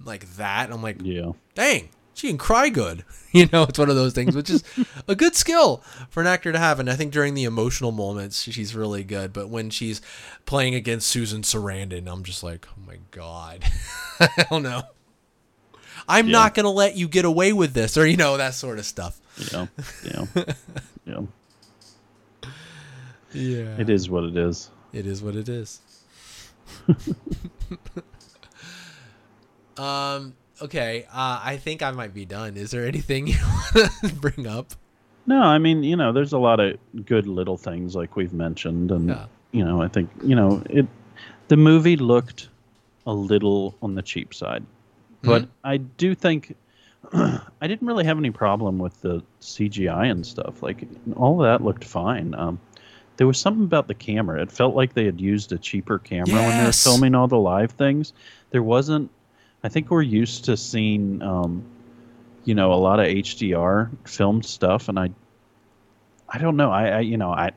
like that. I'm like, Yeah. dang, she can cry good. You know, it's one of those things, which is a good skill for an actor to have. And I think during the emotional moments, she's really good. But when she's playing against Susan Sarandon, I'm just like, oh my God. I don't know. I'm Yeah. not going to let you get away with this, or, you know, that sort of stuff. Yeah. Yeah. yeah. Yeah. It is what it is. It is what it is. um. Okay. Uh, I think I might be done. Is there anything you want to bring up? No, I mean, you know, there's a lot of good little things like we've mentioned, and Yeah. you know, I think you know it. The movie looked a little on the cheap side, but Mhm. I do think I didn't really have any problem with the CGI and stuff. Like all that looked fine. Um, there was something about the camera. It felt like they had used a cheaper camera when they were filming all the live things. There wasn't. I think we're used to seeing, um, you know, a lot of HDR filmed stuff, and I, I don't know. I, I you know, I,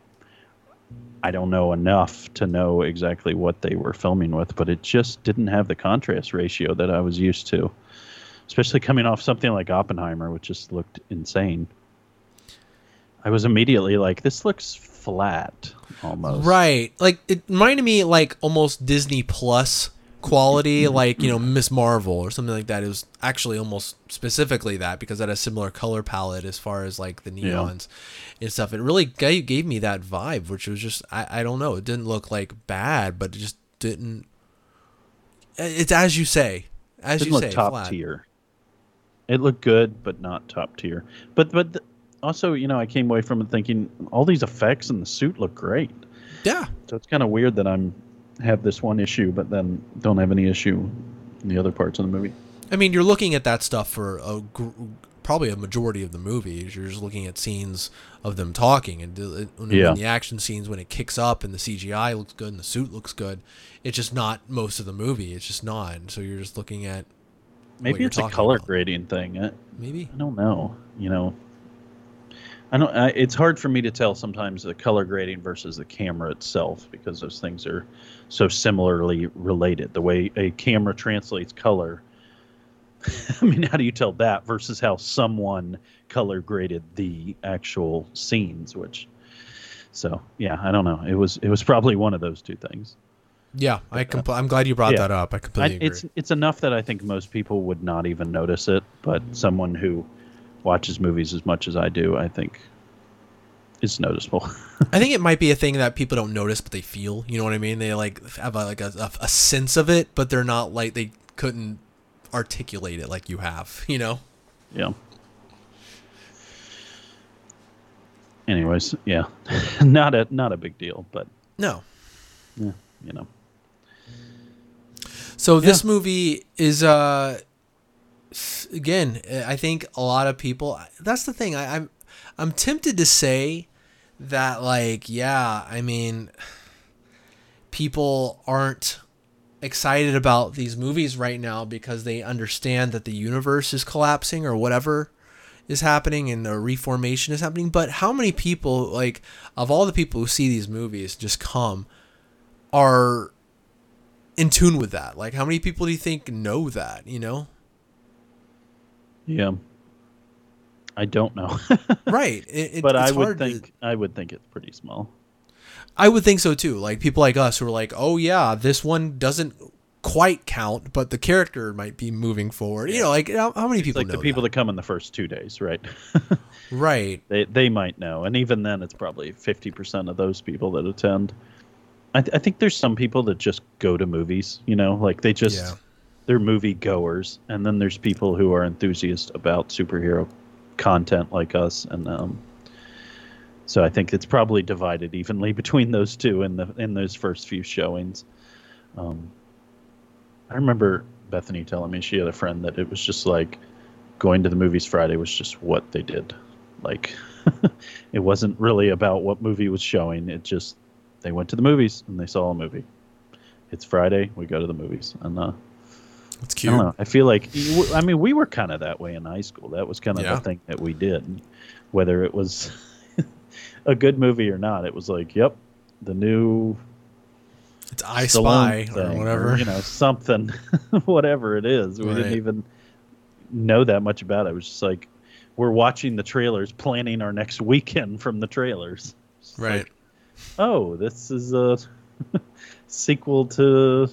I don't know enough to know exactly what they were filming with, but it just didn't have the contrast ratio that I was used to, especially coming off something like Oppenheimer, which just looked insane. I was immediately like, this looks flat almost. Right. Like it reminded me like almost Disney Plus quality, mm-hmm. like, you know, mm-hmm. Ms. Marvel or something like that. It was actually almost specifically that because it had a similar color palette as far as like the Yeah. neons and stuff. It really gave, gave me that vibe, which was just I, I don't know. It didn't look like bad, but it just didn't it's as you say. as didn't you look say, top flat. tier. It looked good, but not top tier. But but th- also, you know, I came away from it thinking all these effects and the suit look great. Yeah, So it's kind of weird that I'm have this one issue, but then don't have any issue in the other parts of the movie. I mean, you're looking at that stuff for a gr- probably a majority of the movie. You're just looking at scenes of them talking, and when, Yeah. when the action scenes when it kicks up and the CGI looks good and the suit looks good. It's just not most of the movie. It's just not. And so you're just looking at Maybe it's a color about. grading thing. I, maybe. I don't know. You know, I don't. I, it's hard for me to tell sometimes the color grading versus the camera itself because those things are so similarly related. The way a camera translates color. I mean, how do you tell that versus how someone color graded the actual scenes? Which, so yeah, I don't know. It was it was probably one of those two things. Yeah, I uh, compl- I'm glad you brought Yeah. that up. I I, completely agree. it's it's enough that I think most people would not even notice it, but mm-hmm. someone who watches movies as much as I do, I think, it's noticeable. I think it might be a thing that people don't notice, but they feel. You know what I mean? They like have a, like a, a, a sense of it, but they're not like they couldn't articulate it like you have. You know? yeah. Anyways, yeah, not a not a big deal, but No. yeah, you know, So this movie is uh again, I think a lot of people that's the thing. I, I'm I'm tempted to say that like, yeah, I mean people aren't excited about these movies right now because they understand that the universe is collapsing or whatever is happening and the reformation is happening. But how many people, like, of all the people who see these movies just come, are in tune with that? Like, how many people do you think know that? You know, yeah. I don't know, right? It, it- but I would hard to- think I would think it's pretty small. I would think so too. Like people like us who are like, oh yeah, this one doesn't quite count, but the character might be moving forward. You know, like how, how many It's people like know the people that? that come in the first two days, right? right? they they might know, and even then, it's probably fifty percent of those people that attend. I, th- I think there's some people that just go to movies, you know, like they just Yeah. They're movie goers, and then there's people who are enthusiasts about superhero content like us, and um, so I think it's probably divided evenly between those two in the in those first few showings. Um, I remember Bethany telling me she had a friend that it was just like going to the movies Friday was just what they did. Like it wasn't really about what movie was showing. It just they went to the movies and they saw a movie. It's Friday, we go to the movies, and uh, It's I don't know. I feel like I mean we were kind of that way in high school. That was kind of Yeah. the thing that we did, whether it was a good movie or not. It was like, yep, the new It's I Stallone Spy or whatever. you know, something, whatever it is. We Right. didn't even know that much about it. It was just like we're watching the trailers, planning our next weekend from the trailers. It's right. like, oh, this is a sequel to.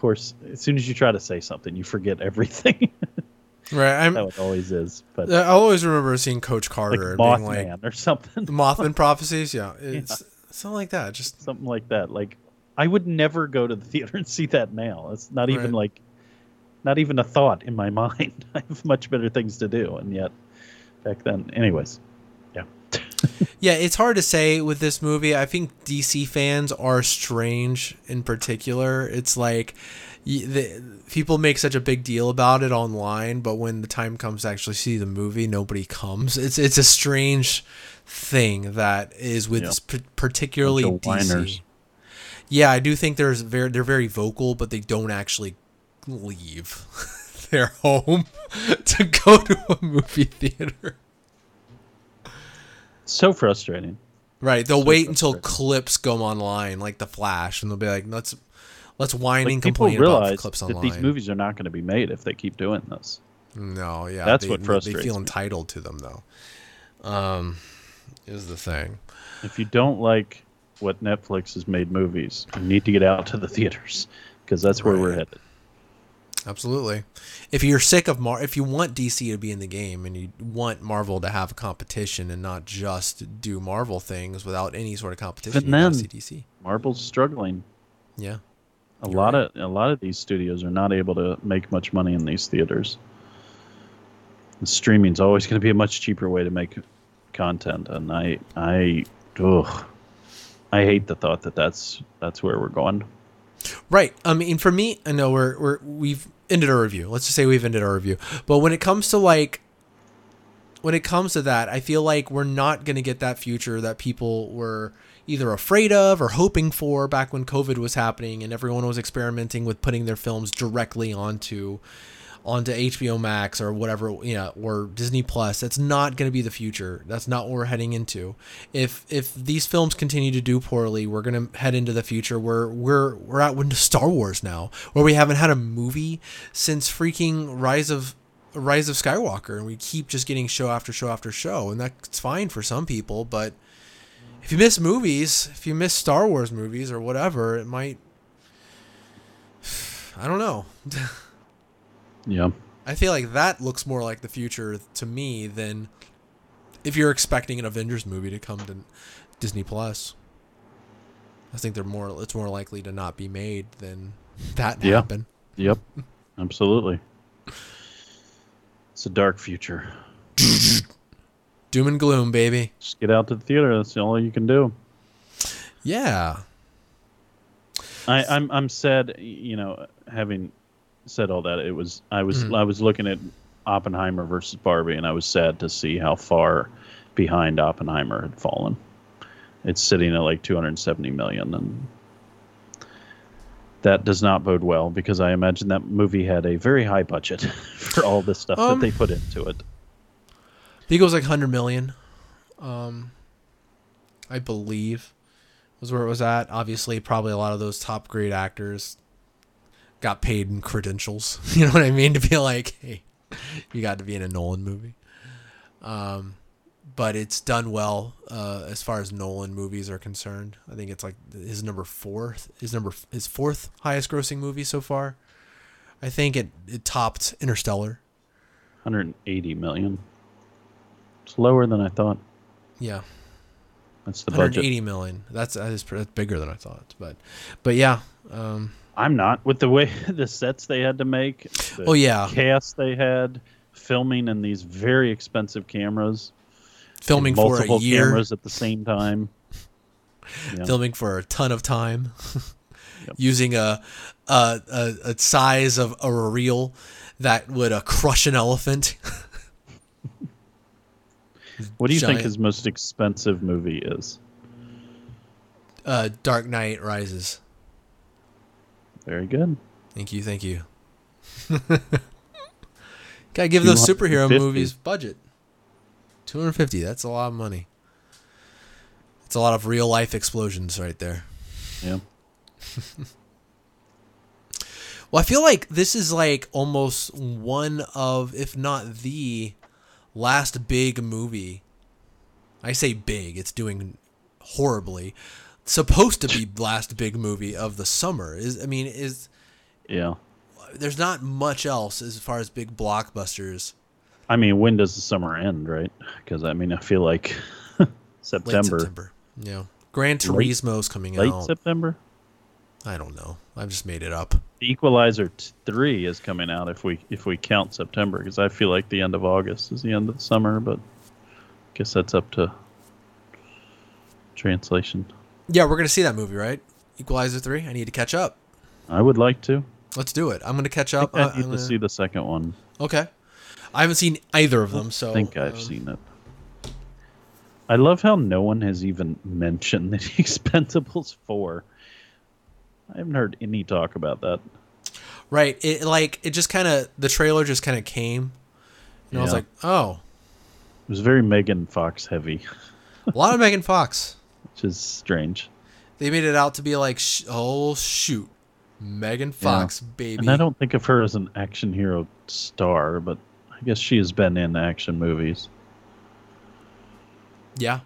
Of course, as soon as you try to say something, you forget everything. right. I'm. It always is. But I always remember seeing Coach like Carter and being Mothman like or something. the Mothman prophecies. Yeah, it's something like that. Just something like that. Like I would never go to the theater and see that now. It's not even Right. like not even a thought in my mind. I have much better things to do, and yet back then, anyways. Yeah, it's hard to say with this movie. I think DC fans are strange in particular. It's like the, people make such a big deal about it online, but when the time comes to actually see the movie, nobody comes. It's it's a strange thing that is with s- p- particularly DC. whiners. Yeah, I do think there's very they're very vocal, but they don't actually leave their home to go to a movie theater. So frustrating. Right. They'll So wait until clips go online, like The Flash, and they'll be like, "Let's let's whine Like, and complain about clips that these movies are not going to be made if they keep doing this. no, yeah, That's they, what They frustrates feel me. entitled to them, though. Um, is the thing. If you don't like what Netflix has made movies, you need to get out to the theaters because that's where we're Right. headed. Absolutely. If you're sick of Mar, if you want DC to be in the game and you want Marvel to have a competition and not just do Marvel things without any sort of competition, gotta then- DC. Marvel's struggling. Yeah. A You're lot right. of a lot of these studios are not able to make much money in these theaters. And streaming's always going to be a much cheaper way to make content, and I I ugh, I hate the thought that that's that's where we're going. Right. I mean, for me, I know we're we're we've ended our review. Let's just say we've ended our review. But when it comes to like, when it comes to that, I feel like we're not gonna get that future that people were either afraid of or hoping for back when COVID was happening and everyone was experimenting with putting their films directly onto onto HBO Max or whatever, you know, or Disney Plus. That's not going to be the future. That's not what we're heading into. If if these films continue to do poorly, we're going to head into the future where we're we're out into Star Wars now, where we haven't had a movie since freaking Rise of Rise of Skywalker, and we keep just getting show after show after show, and that's fine for some people, but if you miss movies, if you miss Star Wars movies or whatever, it might. I don't know. Yeah, I feel like that looks more like the future to me than if you're expecting an Avengers movie to come to Disney Plus. I think they're more. It's more likely to not be made than that Yeah. happen. yep, absolutely. It's a dark future. Doom and gloom, baby. Just get out to the theater. That's all you can do. Yeah. I, I'm I'm sad, you know, having said all that, it was I was Mhm. I was looking at Oppenheimer versus Barbie, and I was sad to see how far behind Oppenheimer had fallen. It's sitting at like 270 million, and that does not bode well because I imagine that movie had a very high budget for all the stuff Um, that they put into it. I think it was like 100 million. Um, I believe was where it was at. Obviously, probably a lot of those top grade actors got paid in credentials. You know what I mean? To be like, hey, you got to be in a Nolan movie. Um, but it's done well uh, as far as Nolan movies are concerned. I think it's like his number fourth, his number his fourth highest grossing movie so far. I think it it topped Interstellar. 180 million. It's lower than I thought. Yeah. That's the budget. 180 million. That's that is that's bigger than I thought. But but yeah. Um, I'm not with the way the sets they had to make. oh yeah, cast they had, filming in these very expensive cameras, filming for a year, cameras at the same time. Yeah. filming for a ton of time, Yep. using a, a a a size of a reel that would uh, crush an elephant. What do you think his most expensive movie is? Uh, Dark Knight Rises. Very good. Thank you, thank you. Gotta give those superhero movies budget. Two hundred fifty. That's a lot of money. It's a lot of real life explosions right there. Yeah. Well, I feel like this is like almost one of, if not the last big movie. I say big, it's doing horribly. Supposed to be last big movie of the summer. Is I mean, is Yeah. there's not much else as far as big blockbusters. I mean, when does the summer end, right? Because I mean, I feel like Late September, September. Yeah. Gran Turismo's coming late out. Late September. I don't know. I've just made it up. The Equalizer t- three is coming out if we if we count September because I feel like the end of August is the end of the summer, but I guess that's up to translation. Yeah, we're gonna see that movie, right? Equalizer three. I need to catch up. I would like to. Let's do it. I'm gonna catch I up. think I Uh, need I'm to gonna- see the second one. Okay. I haven't seen either of them, so I think I've um, seen it. I love how no one has even mentioned the Expendables 4. I haven't heard any talk about that. Right. It like it just kind of the trailer just kind of came, and I was like, oh, It was very Megan Fox heavy, a lot of Megan Fox. Which is strange. They made it out to be like, sh- oh shoot, Megan Fox, baby. And I don't think of her as an action hero star, but I guess she has been in action movies. Yeah.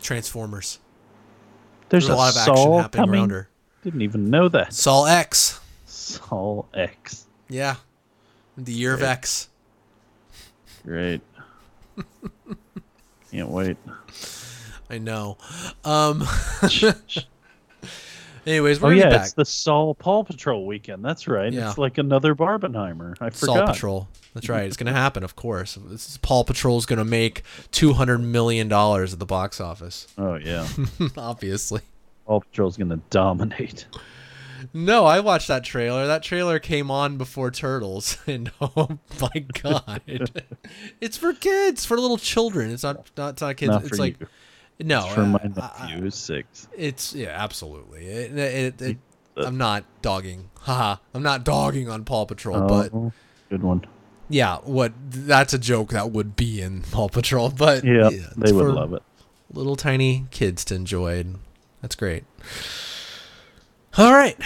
Transformers. There's, There's a lot of action Saw happening coming. around her. Didn't even know that. Saw X. Saw X. Yeah. The year of X. Great. Can't wait. I know. Um, Anyways, Oh we're gonna yeah, be it's the Saw Paw Patrol weekend. That's right. Yeah. It's like another Barbenheimer. I forgot. Patrol. That's right. It's gonna happen, of course. This is, Paw Patrol's gonna make two hundred million dollars at the box office. Oh yeah, Obviously. Paw Patrol's gonna dominate. No, I watched that trailer. That trailer came on before Turtles, and oh my god, it's for kids, for little children. It's not not, not kids. Not it's like you. No, It's for my uh, nephew who's six. It's yeah, absolutely. It, it, it, I'm not dogging. Haha. I'm not dogging on Paw Patrol, but Oh, good one. yeah, what that's a joke that would be in Paw Patrol, but Yeah, it's they would love it. Little tiny kids to enjoy. And that's great. All right.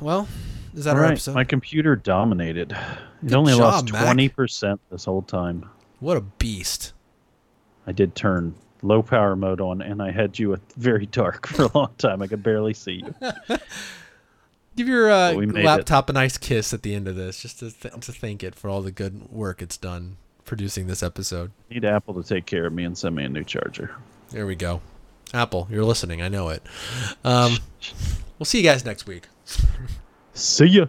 Well, is that All our right, episode? my computer dominated. It Good only job, lost twenty percent this whole time. What a beast. I did turn low power mode on, and I had you very dark for a long time. I could barely see you. Give your uh, But we made laptop a nice kiss at the end of this, just to, th- to thank it for all the good work it's done producing this episode. Need Apple to take care of me and send me a new charger. There we go. Apple, you're listening. I know it. Um, we'll see you guys next week. See ya.